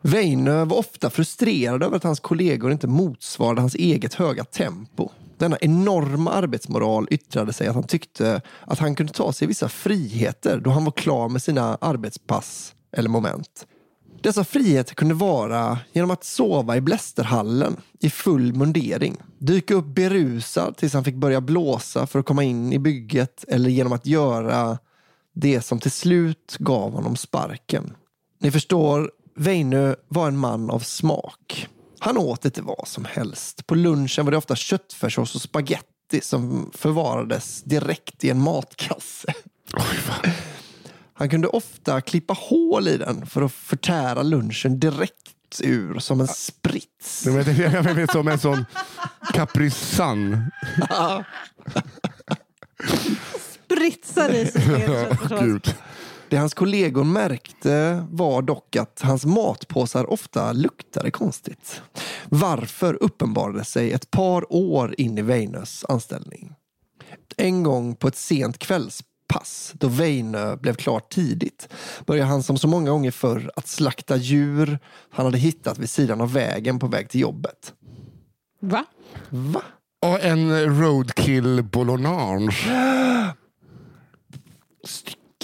Weinö var ofta frustrerad över att hans kollegor inte motsvarade hans eget höga tempo. Denna enorma arbetsmoral yttrade sig att han tyckte att han kunde ta sig vissa friheter då han var klar med sina arbetspass eller moment. Dessa friheter kunde vara genom att sova i blästerhallen i full mundering, dyka upp berusad tills han fick börja blåsa för att komma in i bygget eller genom att göra det som till slut gav honom sparken. Ni förstår, Veinö var en man av smak. Han åt inte vad som helst. På lunchen var det ofta köttfärssås och spaghetti som förvarades direkt i en matkasse. Han kunde ofta klippa hål i den för att förtära lunchen direkt ur som en sprits. Jag vet, jag vet, som en sån kaprisan. Spritsar i sig köttfärssås. Gud. Det hans kollegor märkte var dock att hans matpåsar ofta luktade konstigt. Varför uppenbarade sig ett par år in i Weinös anställning. En gång på ett sent kvällspass, då Weinö blev klar tidigt, började han som så många gånger förr att slakta djur han hade hittat vid sidan av vägen på väg till jobbet. Va? Va? Och en roadkill bolognage.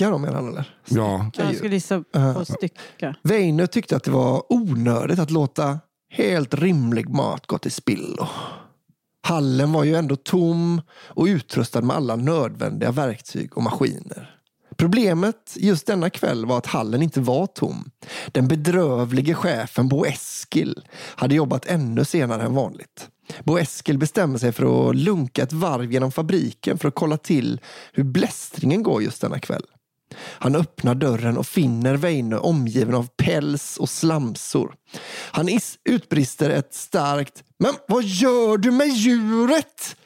Stycka dem menar han eller? Ja. Jag skulle gissa på stycka. Weine tyckte att det var onödigt att låta helt rimlig mat gå till spillo. Hallen var ju ändå tom och utrustad med alla nödvändiga verktyg och maskiner. Problemet just denna kväll var att hallen inte var tom. Den bedrövlige chefen Bo Eskil hade jobbat ännu senare än vanligt. Bo Eskil bestämde sig för att lunka ett varv genom fabriken för att kolla till hur blästringen går just denna kväll. Han öppnar dörren och finner Veine omgiven av päls och slamsor. Han is- utbrister ett starkt “Men vad gör du med djuret?”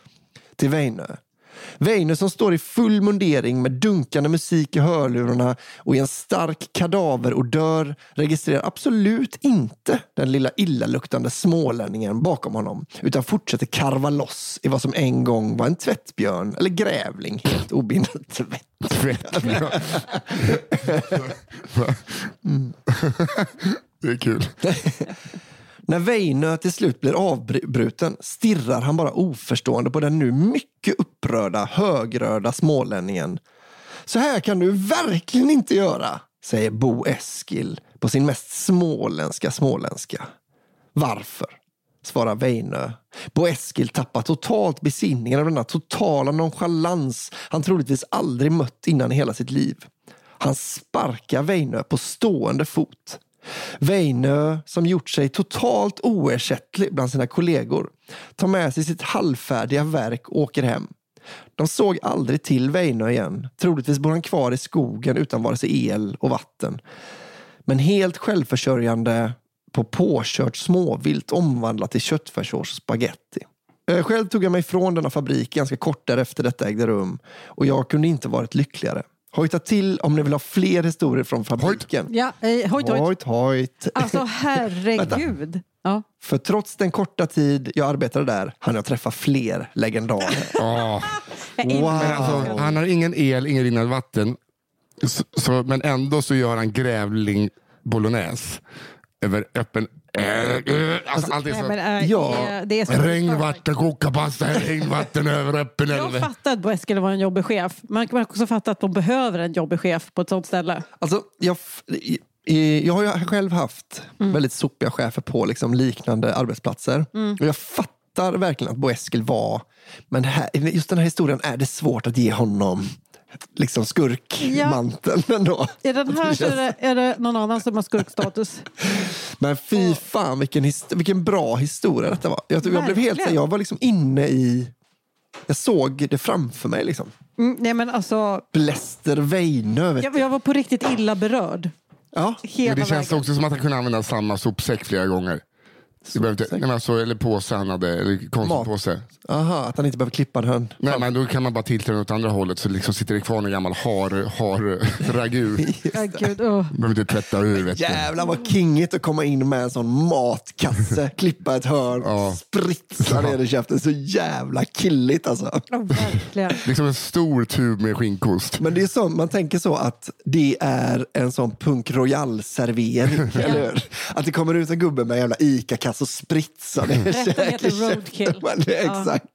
till Veine. Weine som står i full mundering med dunkande musik i hörlurarna och i en stark kadaverodör registrerar absolut inte den lilla illaluktande smålänningen bakom honom utan fortsätter karva loss i vad som en gång var en tvättbjörn eller grävling helt obindad tvätt. Tvätt. Det är kul. När Väinö till slut blir avbruten stirrar han bara oförstående på den nu mycket upprörda, högröda smålänningen. Så här kan du verkligen inte göra, säger Bo Eskil på sin mest småländska småländska. Varför? svarar Väinö. Bo Eskil tappar totalt besinningen av denna totala nonchalans han troligtvis aldrig mött innan i hela sitt liv. Han sparkar Väinö på stående fot. Weinö, som gjort sig totalt oersättlig bland sina kollegor, tar med sig sitt halvfärdiga verk och åker hem. De såg aldrig till Weinö igen. Troligtvis bor han kvar i skogen utan vare sig el och vatten. Men helt självförsörjande på påkört småvilt omvandlat till köttfärssås och spaghetti. Eh, själv tog jag mig från denna fabrik ganska kort därefter detta ägde rum och jag kunde inte varit lyckligare. Hojta till om ni vill ha fler historier från fabriken. Ja, eh, hojt, hojt. Hojt, hojt. Alltså herregud. Ja. För trots den korta tid jag arbetade där hann jag träffa fler legendarer. Ja. Wow. Men alltså, han har ingen el, ingen rinnande vatten. Så, så, men ändå så gör han grävling bolognese över öppen... Alltså, allt är Nej, men, äh, Ja. det är- så Regnvatten, koka pasta, regnvatten över öppen Jag fattar att Boeskele var en jobbig chef. Man kan också fatta att de behöver en jobbig chef på ett sånt ställe. Alltså, jag, jag har ju själv haft väldigt sopiga chefer på liksom liknande arbetsplatser. Och jag fattar verkligen att Boeskil var... Men här, just den här historien är det svårt att ge honom liksom skurkmanteln ändå. I den här så är det, är det någon annan som har skurkstatus. Men fy fan vilken, vilken bra historia detta var. Jag, jag blev helt, jag var liksom inne i... Jag såg det framför mig. Liksom. Mm, nej, men alltså, Bläster Weinö. vet jag, jag var på riktigt illa berörd. Ja. Hela Men det känns vägen. också som att han kunde använda samma sopsäck flera gånger. Det behöver inte, nej, men alltså, eller påse han hade, eller konsumtpåse. Aha, att han inte behöver klippa den. Nej, men då kan man bara tilta den åt andra hållet så liksom sitter det kvar en gammal har, har ragu. Ja, gud, oh. Behöver inte tvätta ur. Vet du. Jävlar vad kingigt att komma in med en sån matkasse, klippa ett hörn, Ja. spritsa ner i käften. Så jävla killigt alltså. Ja, verkligen. Liksom en stor tub med skinkost. Men det är så, man tänker så att det är en sån punk royal-servering. eller hur? Att det kommer ut en gubbe med en jävla ICA-kasse och spritsar ner Rätten heter roadkill. Det är Ja. Exakt.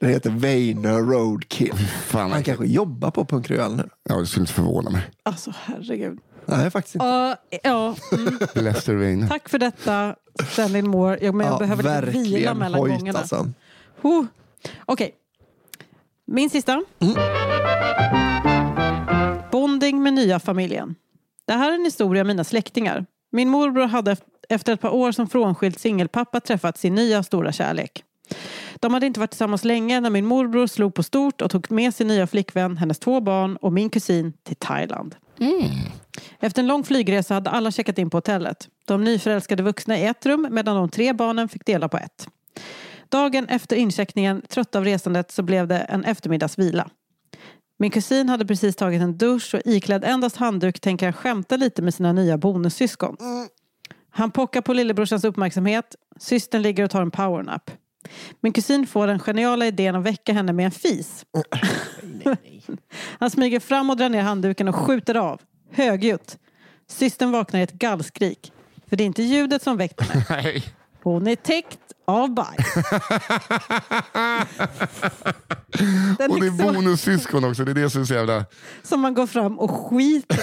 Den heter Weiner Roadkill. Fan, Han kanske jobbar på Punk Royal nu. Ja, det skulle inte förvåna mig. Alltså herregud. Nej, faktiskt inte. Ja, ja, mm, Lester Weine. tack för detta, Stanley Moore. Jag, men jag Ja, behöver lite vila verkligen mellan hojt, gångerna. Alltså. Oh. Okej. Min sista. Bonding med nya familjen. Det här är en historia om mina släktingar. Min morbror hade efter ett par år som frånskild singelpappa träffat sin nya stora kärlek. De hade inte varit tillsammans länge när min morbror slog på stort och tog med sin nya flickvän, hennes två barn och min kusin till Thailand. Efter en lång flygresa hade alla checkat in på hotellet. De nyförälskade vuxna i ett rum medan de tre barnen fick dela på ett. Dagen efter incheckningen, trött av resandet, så blev det en eftermiddagsvila. Min kusin hade precis tagit en dusch och iklädd endast handduk tänker han skämta lite med sina nya bonussyskon. Han pockar på lillebrorsans uppmärksamhet. Systern ligger och tar en powernap. Min kusin får den geniala idén att väcka henne med en fis. Han smyger fram och drar ner handduken och skjuter av. Högljutt. Systern vaknar i ett gallskrik. För det är inte ljudet som väckt henne. Nej. Hon är täckt av bajs. Den Och det är liksom, bonussyskon också. Det är det som är så jävla... som man går fram och skiter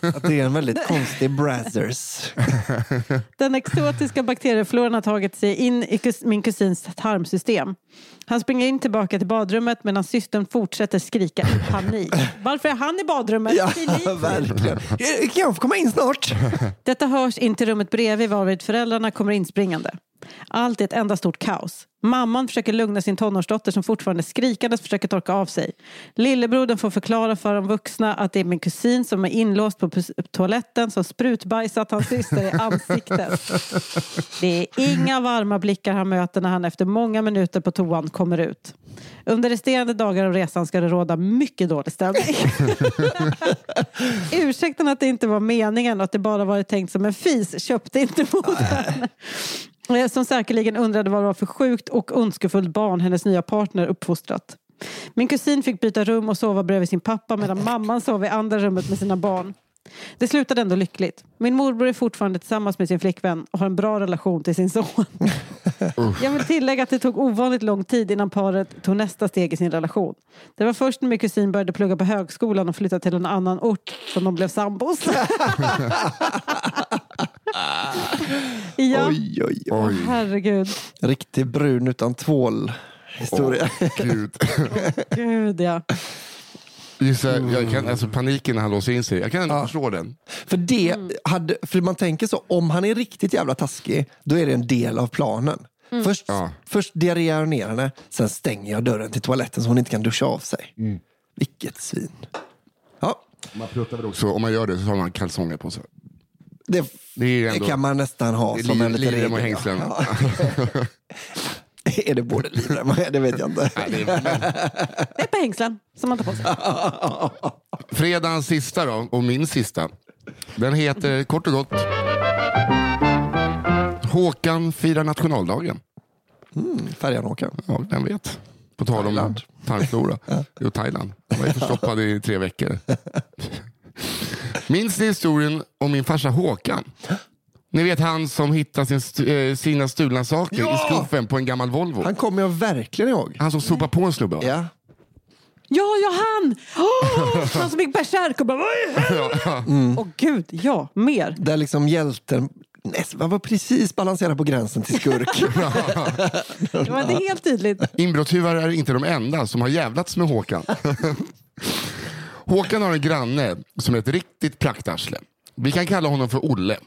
på. Att det är en väldigt konstig Brazzers. Den exotiska bakteriefloran har tagit sig in i kus- min kusins tarmsystem. Han springer in tillbaka till badrummet medan systern fortsätter skrika i panik. Varför är han i badrummet? Ja, verkligen. Kan jag få komma in snart? Detta hörs in till rummet bredvid varvid föräldrarna kommer inspringande. Allt är ett enda stort kaos. Mamman försöker lugna sin tonårsdotter som fortfarande skrikandes försöker torka av sig. Lillebrodern får förklara för de vuxna att det är min kusin som är inlåst på toaletten som sprutbajsat hans syster i ansiktet. Det är inga varma blickar han möter när han efter många minuter på toan kommer ut. Under resterande dagar av resan ska det råda mycket dålig stämning. Ursäkten att det inte var meningen och att det bara varit tänkt som en fis köpte inte modern. Eh, Som säkerligen undrade vad det var för sjukt och ondskefullt barn hennes nya partner uppfostrat. Min kusin fick byta rum och sova bredvid sin pappa medan mamman sov i andra rummet med sina barn. Det slutade ändå lyckligt. Min morbror är fortfarande tillsammans med sin flickvän och har en bra relation till sin son. Jag vill tillägga att det tog ovanligt lång tid innan paret tog nästa steg i sin relation. Det var först när min kusin började plugga på högskolan och flyttade till en annan ort som de blev sambos. ja, Oj, oj, oj. Herregud. Riktig brun utan tvål historia. gud. Gud ja. Gissa, jag kan, alltså paniken när han låser in sig. Jag kan ändå förstå den. För, det hade, för man tänker så, om han är riktigt jävla taskig, då är det en del av planen. Först, Ja. först diarréar jag ner henne, sen stänger jag dörren till toaletten så hon inte kan duscha av sig. Vilket svin. Ja, Man pruttar väl också. Om man gör det så har man kalsonger på sig. Det, Det det, ändå- kan man nästan ha Det som en liten livrem och regel. hängslen. Ja. är det både livrem och det vet jag inte. Det är på hängslen som man tar på sig. fredagens sista då, och min sista. Den heter kort och gott Håkan firar nationaldagen. Färjan-Håkan. Ja, vem vet. På tal om Thailand. tarmflora. Jo, Thailand. Jag var ju förstoppad i tre veckor. Minns ni historien om min farsa Håkan? Ni vet han som hittade sin st- eh, sina stulna saker Ja! i skuffen på en gammal Volvo. Han kommer jag verkligen ihåg. Han som sopade på en snubbe. va? Ja. Ja, ja han! Åh, han som gick bärsärk och bara vad i helvete? Åh gud, ja, mer. Där liksom hjälten man var precis balanserad på gränsen till skurk. Det var inte helt tydligt. Inbrottstjuvar är inte de enda som har jävlats med Håkan. Håkan har en granne som är ett riktigt praktarsle. Vi kan kalla honom för Olle.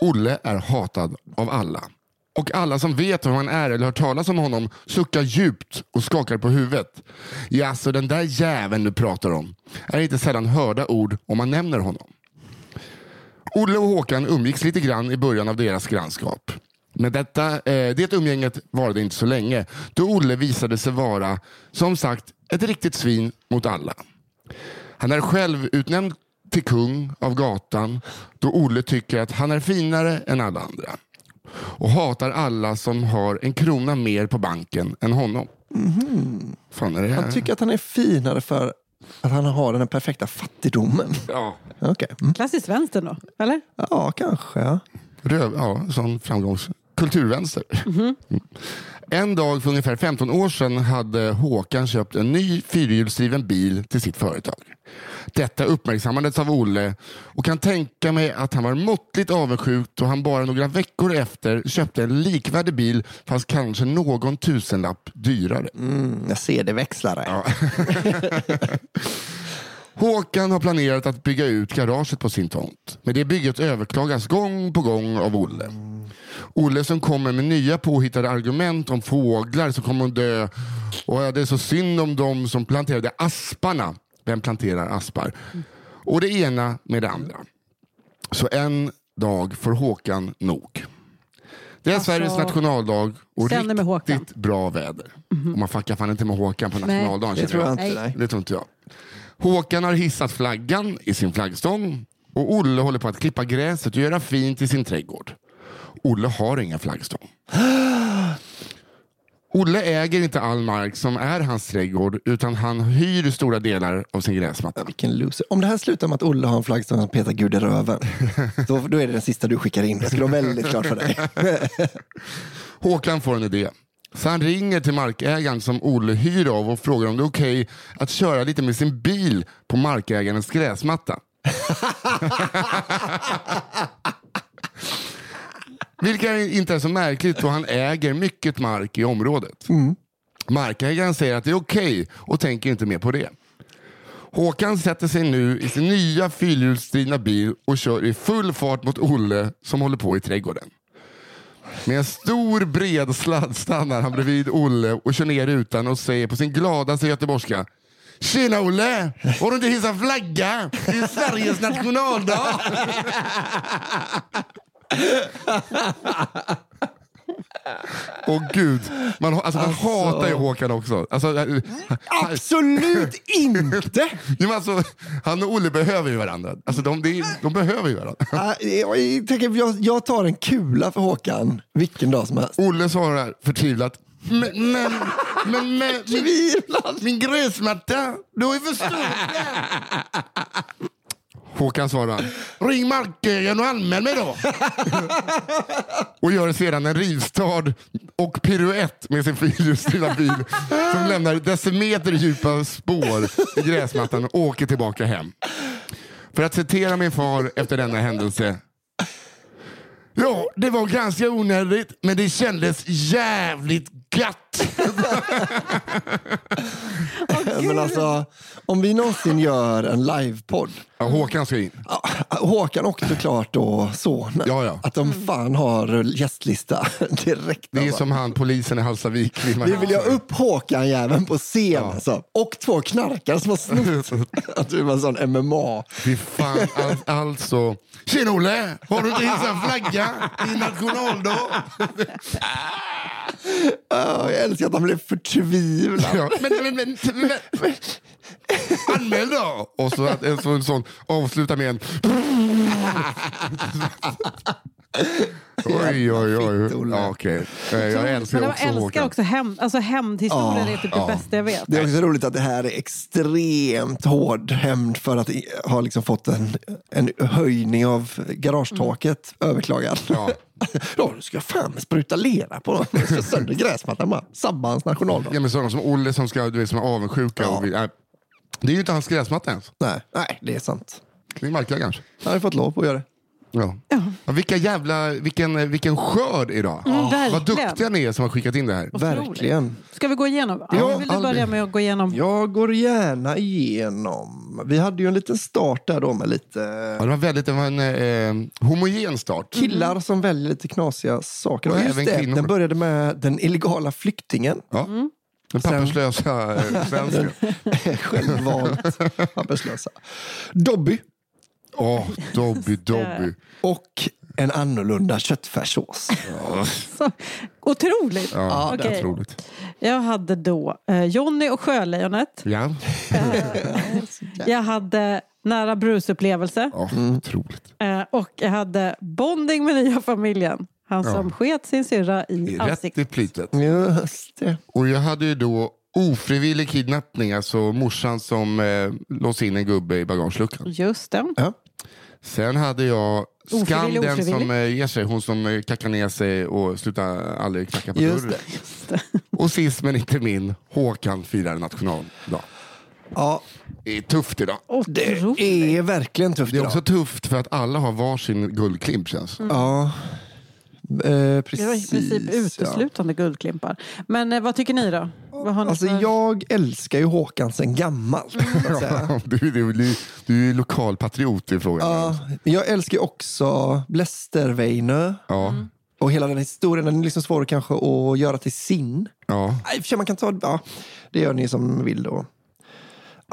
Olle är hatad av alla. Och alla som vet vem han är eller hört talas om honom suckar djupt och skakar på huvudet. Ja, så den där jäveln du pratar om är inte sällan hörda ord om man nämner honom. Olle och Håkan umgicks lite grann i början av deras grannskap. Men detta, eh, det umgänget varade inte så länge då Olle visade sig vara, som sagt, ett riktigt svin mot alla. Han är själv utnämnd till kung av gatan då Olle tycker att han är finare än alla andra. Och hatar alla som har en krona mer på banken än honom. Fan är det här? Han tycker att han är finare för att han har den här perfekta fattigdomen. Ja. Okej. Mm. Klassiskt vänster då, eller? Ja, kanske. Röv, ja, sån framgångs... Kulturvänster. Mm. En dag för ungefär 15 år sedan hade Håkan köpt en ny fyrhjulsdriven bil till sitt företag. Detta uppmärksammades av Olle och kan tänka mig att han var måttligt avundsjuk då han bara några veckor efter köpte en likvärdig bil fast kanske någon tusenlapp dyrare. Mm, jag ser det växlare. Håkan har planerat att bygga ut garaget på sin tomt. Men det bygget överklagas gång på gång av Olle. Olle som kommer med nya påhittade argument om fåglar som kommer att dö. Och det är så synd om dem som planterade asparna. Vem planterar aspar? Och det ena med det andra. Så en dag får Håkan nog. Det är Alltså, Sveriges nationaldag och med Håkan. riktigt bra väder. Och man fuckar fan inte med Håkan på Nej. nationaldagen. Det känner tror jag jag. inte. Nej. Nej. Det tror inte jag. Håkan har hissat flaggan i sin flaggstång och Olle håller på att klippa gräset och göra fint i sin trädgård. Olle har ingen flaggstång. Olle äger inte all mark som är hans trädgård utan han hyr stora delar av sin gräsmatta. Vilken loser. Om det här slutar med att Olle har en flaggstång som petar Gud i röven, då, då är det den sista du skickar in. Det skulle vara väldigt klart för dig. Håkan får en idé. Så han ringer till markägaren som Olle hyr av och frågar om det är okej att köra lite med sin bil på markägarens gräsmatta. Vilket inte är så märkligt då han äger mycket mark i området. Markägaren säger att det är okej och tänker inte mer på det. Håkan sätter sig nu i sin nya fyrhjulsdrivna bil och kör i full fart mot Olle som håller på i trädgården. Med en stor bred sladd stannar han bredvid Olle och kör ner rutan och säger på sin gladaste göteborgska Tjena Olle! Har du inte hissat flagga? Det är Sveriges nationaldag! Åh gud, man, alltså, man hatar ju Håkan också. Alltså, Absolut inte! Men alltså, han och Olle behöver ju varandra. Alltså, de, de, de behöver ju varandra. Jag, tänker, jag, jag tar en kula för Håkan vilken dag som helst. Olle svarar förtvivlat. Men, men, men, men min, min gräsmatta, du ju förstört den. Håkan svarar. Ring markägaren och anmäl mig då. och gör sedan en rivstad och piruett med sin fyrhjulsdrivna bil som lämnar decimeter djupa spår i gräsmattan och åker tillbaka hem. För att citera min far efter denna händelse. Ja, det var ganska onödigt, men det kändes jävligt gött. Men alltså, om vi någonsin gör en livepodd, Ja, Håkan ska in. ah, Håkan och såklart då sonen, Ja, ja. att de fan har gästlista direkt. Det är alltså. som han polisen i Hallstavik. Vi vill ju ha upp Håkan jäveln på scen alltså. Och två knarkare som har snott. att du var en sån MMA. Fy fan, all, alltså. Tjena Olle! Har du inte hissat flagga i nationaldag? Ja, jag älskar att han blev förtvivlad. Ja, men, men, men, men, men, anmäl då! Och så att en sån, sån avslutar med en... Oj, oj, oj. Ja, okej. Eh, Jag älskar Men också jag älskar Håkan. också hämnd. Alltså hämndhistorier är typ det bästa jag vet. Det är också roligt att det här är extremt hård hämnd för att ha liksom fått en, en höjning av garagetaket överklagad. Ja. Ja, ska fan spruta lera på dem. Du ska sönder gräsmattan bara. Sabba hans nationaldag. Ja, men sådana som Olle som, ska, du vet, som är avundsjuka. Och, vill- nej. det är ju inte hans gräsmatta ens. Nej, nej, det är sant. Det är markägarens. Han har fått lov på att göra det. Ja. Ja, vilka jävla, vilken, vilken skörd idag. Mm, Vad verkligen. duktiga ni är som har skickat in det här. Otroligt. Verkligen. Ska vi gå igenom? Ja, Ja, vill du börja med att gå igenom? Jag går gärna igenom. Vi hade ju en liten start där då med lite Ja, det var väldigt det var en eh, homogen start. killar som väljer lite knasiga saker. Och Och just det, kvinnor. den började med den illegala flyktingen. Ja. Den papperslösa eh, svensken. Självvalt papperslösa. Dobby Åh, Dobby, Dobby. och en annorlunda köttfärssås. Så, otroligt! Ja, Okej. otroligt. Jag hade då eh, Jonny och Sjölejonet. Ja, Jag hade Nära brusupplevelse. ja otroligt. Eh, och jag hade Bonding med nya familjen. Han som sket sin syrra i Rätt i ansiktet. Just det. Och jag hade ju då ofrivillig kidnappning, alltså morsan som eh, låste in en gubbe i bagageluckan. Just det. Ja. Sen hade jag Ofrivillig, Skam den ofrivillig. som eh, ger sig, hon som eh, kackar ner sig och slutar aldrig knacka på Just dörren. det. Och sist men inte min, Håkan firar nationaldag. Ja, Det är tufft idag. det Otroligt. är verkligen tufft Det är idag. också tufft för att alla har varsin guldklimp känns Ja, eh, Det precis. var i princip ja. uteslutande guldklimpar. Men eh, vad tycker ni då? Vad har ni Alltså för- jag älskar ju Håkan sen gammalt. säga. du, du, du, du är lokalpatriot i frågan. Ja, jag älskar ju också Blästerveinö. Ja. Och hela den historien, den är liksom svår kanske att göra till sin. ja. Nej, man kan ta, ja, det gör ni som vill då.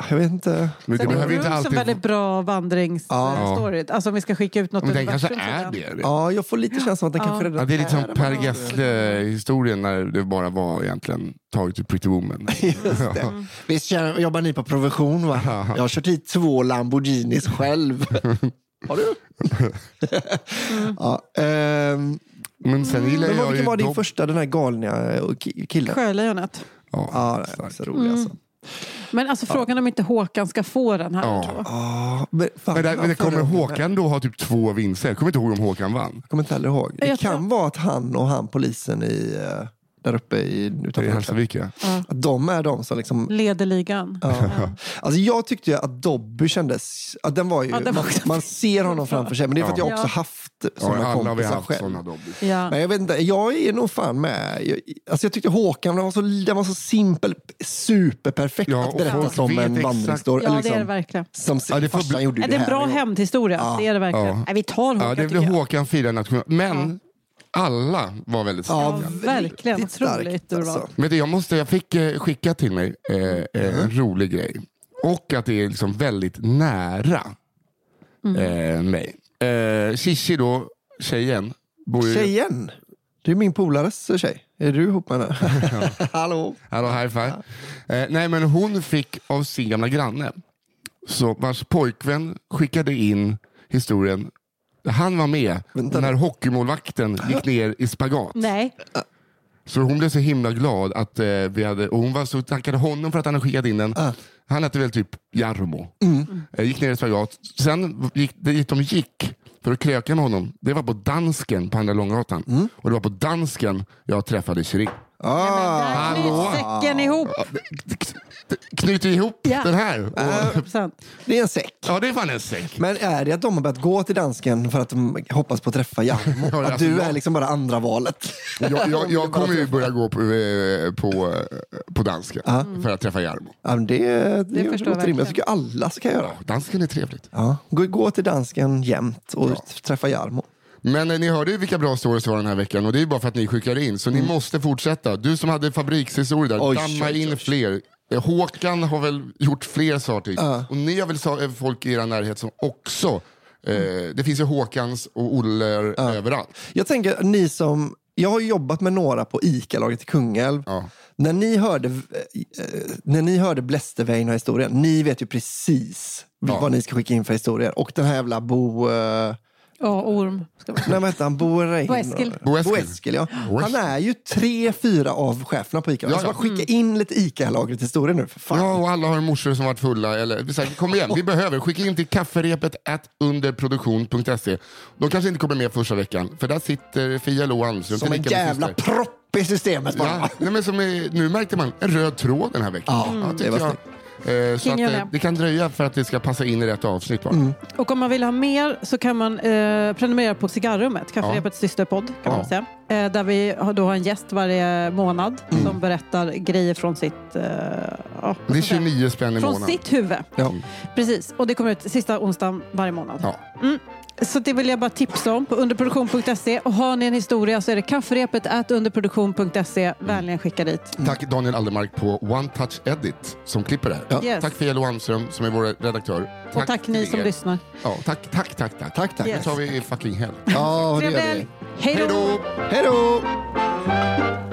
Ah, Jag vet inte. Men det behöver är inte alltid... en väldigt bra vandringsstory. Alltså om vi ska skicka ut något Men den kanske universum till är det. Ja, jag får lite känslan att den kanske redan Ja, det är lite som Per. Gessle-historien när det bara var egentligen taget ur Pretty Woman. Just det. Visst känner- jobbar ni på provision va? Jag har kört hit två Lamborghinis själv. Har du? ja, ehm, Men sen gillar men vad, jag vilken var din första, den här galna eh, ki- killen? Sjölejonet. Ja, Ja, är så rolig alltså. Men alltså frågan om inte Håkan ska få den här. Ja. Ah, men, fan, Men, där, men det kommer Håkan då ha typ två vinster? Jag kommer inte ihåg om Håkan vann. Jag kommer inte heller ihåg. Det Jag kan tror- vara att han och han polisen i, eh, där uppe i, I utanför Hallstavik ja. Att de är de som liksom... Leder ligan. Ja. Alltså jag tyckte ju att Dobby kändes... Att den var ju, Ja, den var man, man ser honom framför sig, men det är för att jag Ja. också haft ja sådana alla har vi kompisar haft själv. sådana Dobby. Ja. Men jag vet inte, jag är nog fan med. Jag, alltså jag tyckte Håkan den var så, den var så simpel, superperfekt Ja, att berätta som en exakt- vandringsstory. Ja, det är det liksom, verkligen. Som Ja, det får bli- gjorde ju Är det en här bra en gång. hämndhistoria? Ja. Det är det verkligen. Ja. Nej, vi tar Håkan Ja, det jag. Håkan firar national. Men alla var väldigt Ja, starka. verkligen. riktigt starkt, Otroligt alltså. Men det, jag, måste, jag fick eh, skicka till mig eh, eh, en rolig grej. Och att det är liksom väldigt nära eh, mig. Eh, Shishi då, tjejen. Bor ju, Tjejen, det är min polares tjej. Är du ihop med henne? Hallå? Hallå, high five. Eh, nej, men hon fick av sin gamla granne, så vars pojkvän skickade in historien. Han var med Vänta när hockeymålvakten gick ner i spagat. Nej. Så hon blev så himla glad att eh, vi hade, och hon var så tackade honom för att han hade skickat in den. Han hette väl typ Jarmo. Eh, gick ner i spagat. Sen gick, dit de gick för att kröka med honom, det var på Dansken på Andra Långgatan. Och det var på Dansken jag träffade Shirin. Ah, Där knyts säcken ihop. Knyter ihop Ja. den här. Och, 100%. det är en säck. ja, det är fan en säck. Men är det att de har börjat gå till dansken för att de hoppas på att träffa Jarmo? Ja, att alltså, du jag- är liksom bara andra valet? Jag, jag, jag kommer ju börja gå på, eh, på, på dansken för att träffa Jarmo. Ja, men det, det, det låter rimligt. Jag tycker alla ska göra. Dansken är trevligt. Ja. Gå, gå till dansken jämt och träffa Jarmo. Men eh, ni hörde ju vilka bra stories det var den här veckan och det är bara för att ni skickar in. Så ni måste fortsätta. Du som hade fabrikshistoria där, Oj, damma oj, in oj. fler. Eh, Håkan har väl gjort fler saker. Och ni har väl sa- eh, folk i er närhet som också... Eh, det finns ju Håkans och Olle överallt. Jag tänker, ni som jag har jobbat med några på ICA-lagret i Kungälv. Ja. När ni hörde, eh, när ni hörde Blästervein och historien, ni vet ju precis Ja. vad ni ska skicka in för historier. Och den här jävla Bo... Eh, Ja, orm. Ska nej, vad han? Bo Rein. Bo Eskil. Bo Eskil. Bo Eskil, ja. Bo Han är ju tre, fyra av cheferna på ICA. Ja, Alltså, ja. bara skicka in lite ICA-lagret historier nu, för fan. Ja, och alla har morsor som varit fulla. Eller, så här, kom igen, vi behöver. Skicka in till kafferepet at underproduktion.se. De kanske inte kommer med första veckan, för där sitter Fia Lo. Som en jävla propp i systemet bara. Ja, nej, men som är, nu märkte man en röd tråd den här veckan. Ja, Mm. tycker det var jag. Eh, så att, eh, det. kan dröja för att det ska passa in i rätt avsnitt. Mm. Och om man vill ha mer så kan man eh, prenumerera på Cigarrummet, Kafferepets systerpodd kan Ja. man säga. Eh, där vi har, då har en gäst varje månad Mm. som berättar grejer från sitt, eh, ja, vad Det är ska jag säga? 29 spänn i från månaden. sitt huvud. Ja. Precis, och det kommer ut sista onsdagen varje månad. Ja. Mm. Så det vill jag bara tipsa om på underproduktion.se. Och har ni en historia så är det kafferepet at underproduktion.se. Vänligen skicka dit. Tack Daniel Aldermark på One Touch Edit som klipper det här. Ja. Yes. Tack Fia Lo Almström som är vår redaktör. och tack ni som er. lyssnar. Ja, tack, tack, tack, tack. Tack, tack. Nu Yes. tar vi fucking helg. Ja, det gör vi. Hej då! Hej då!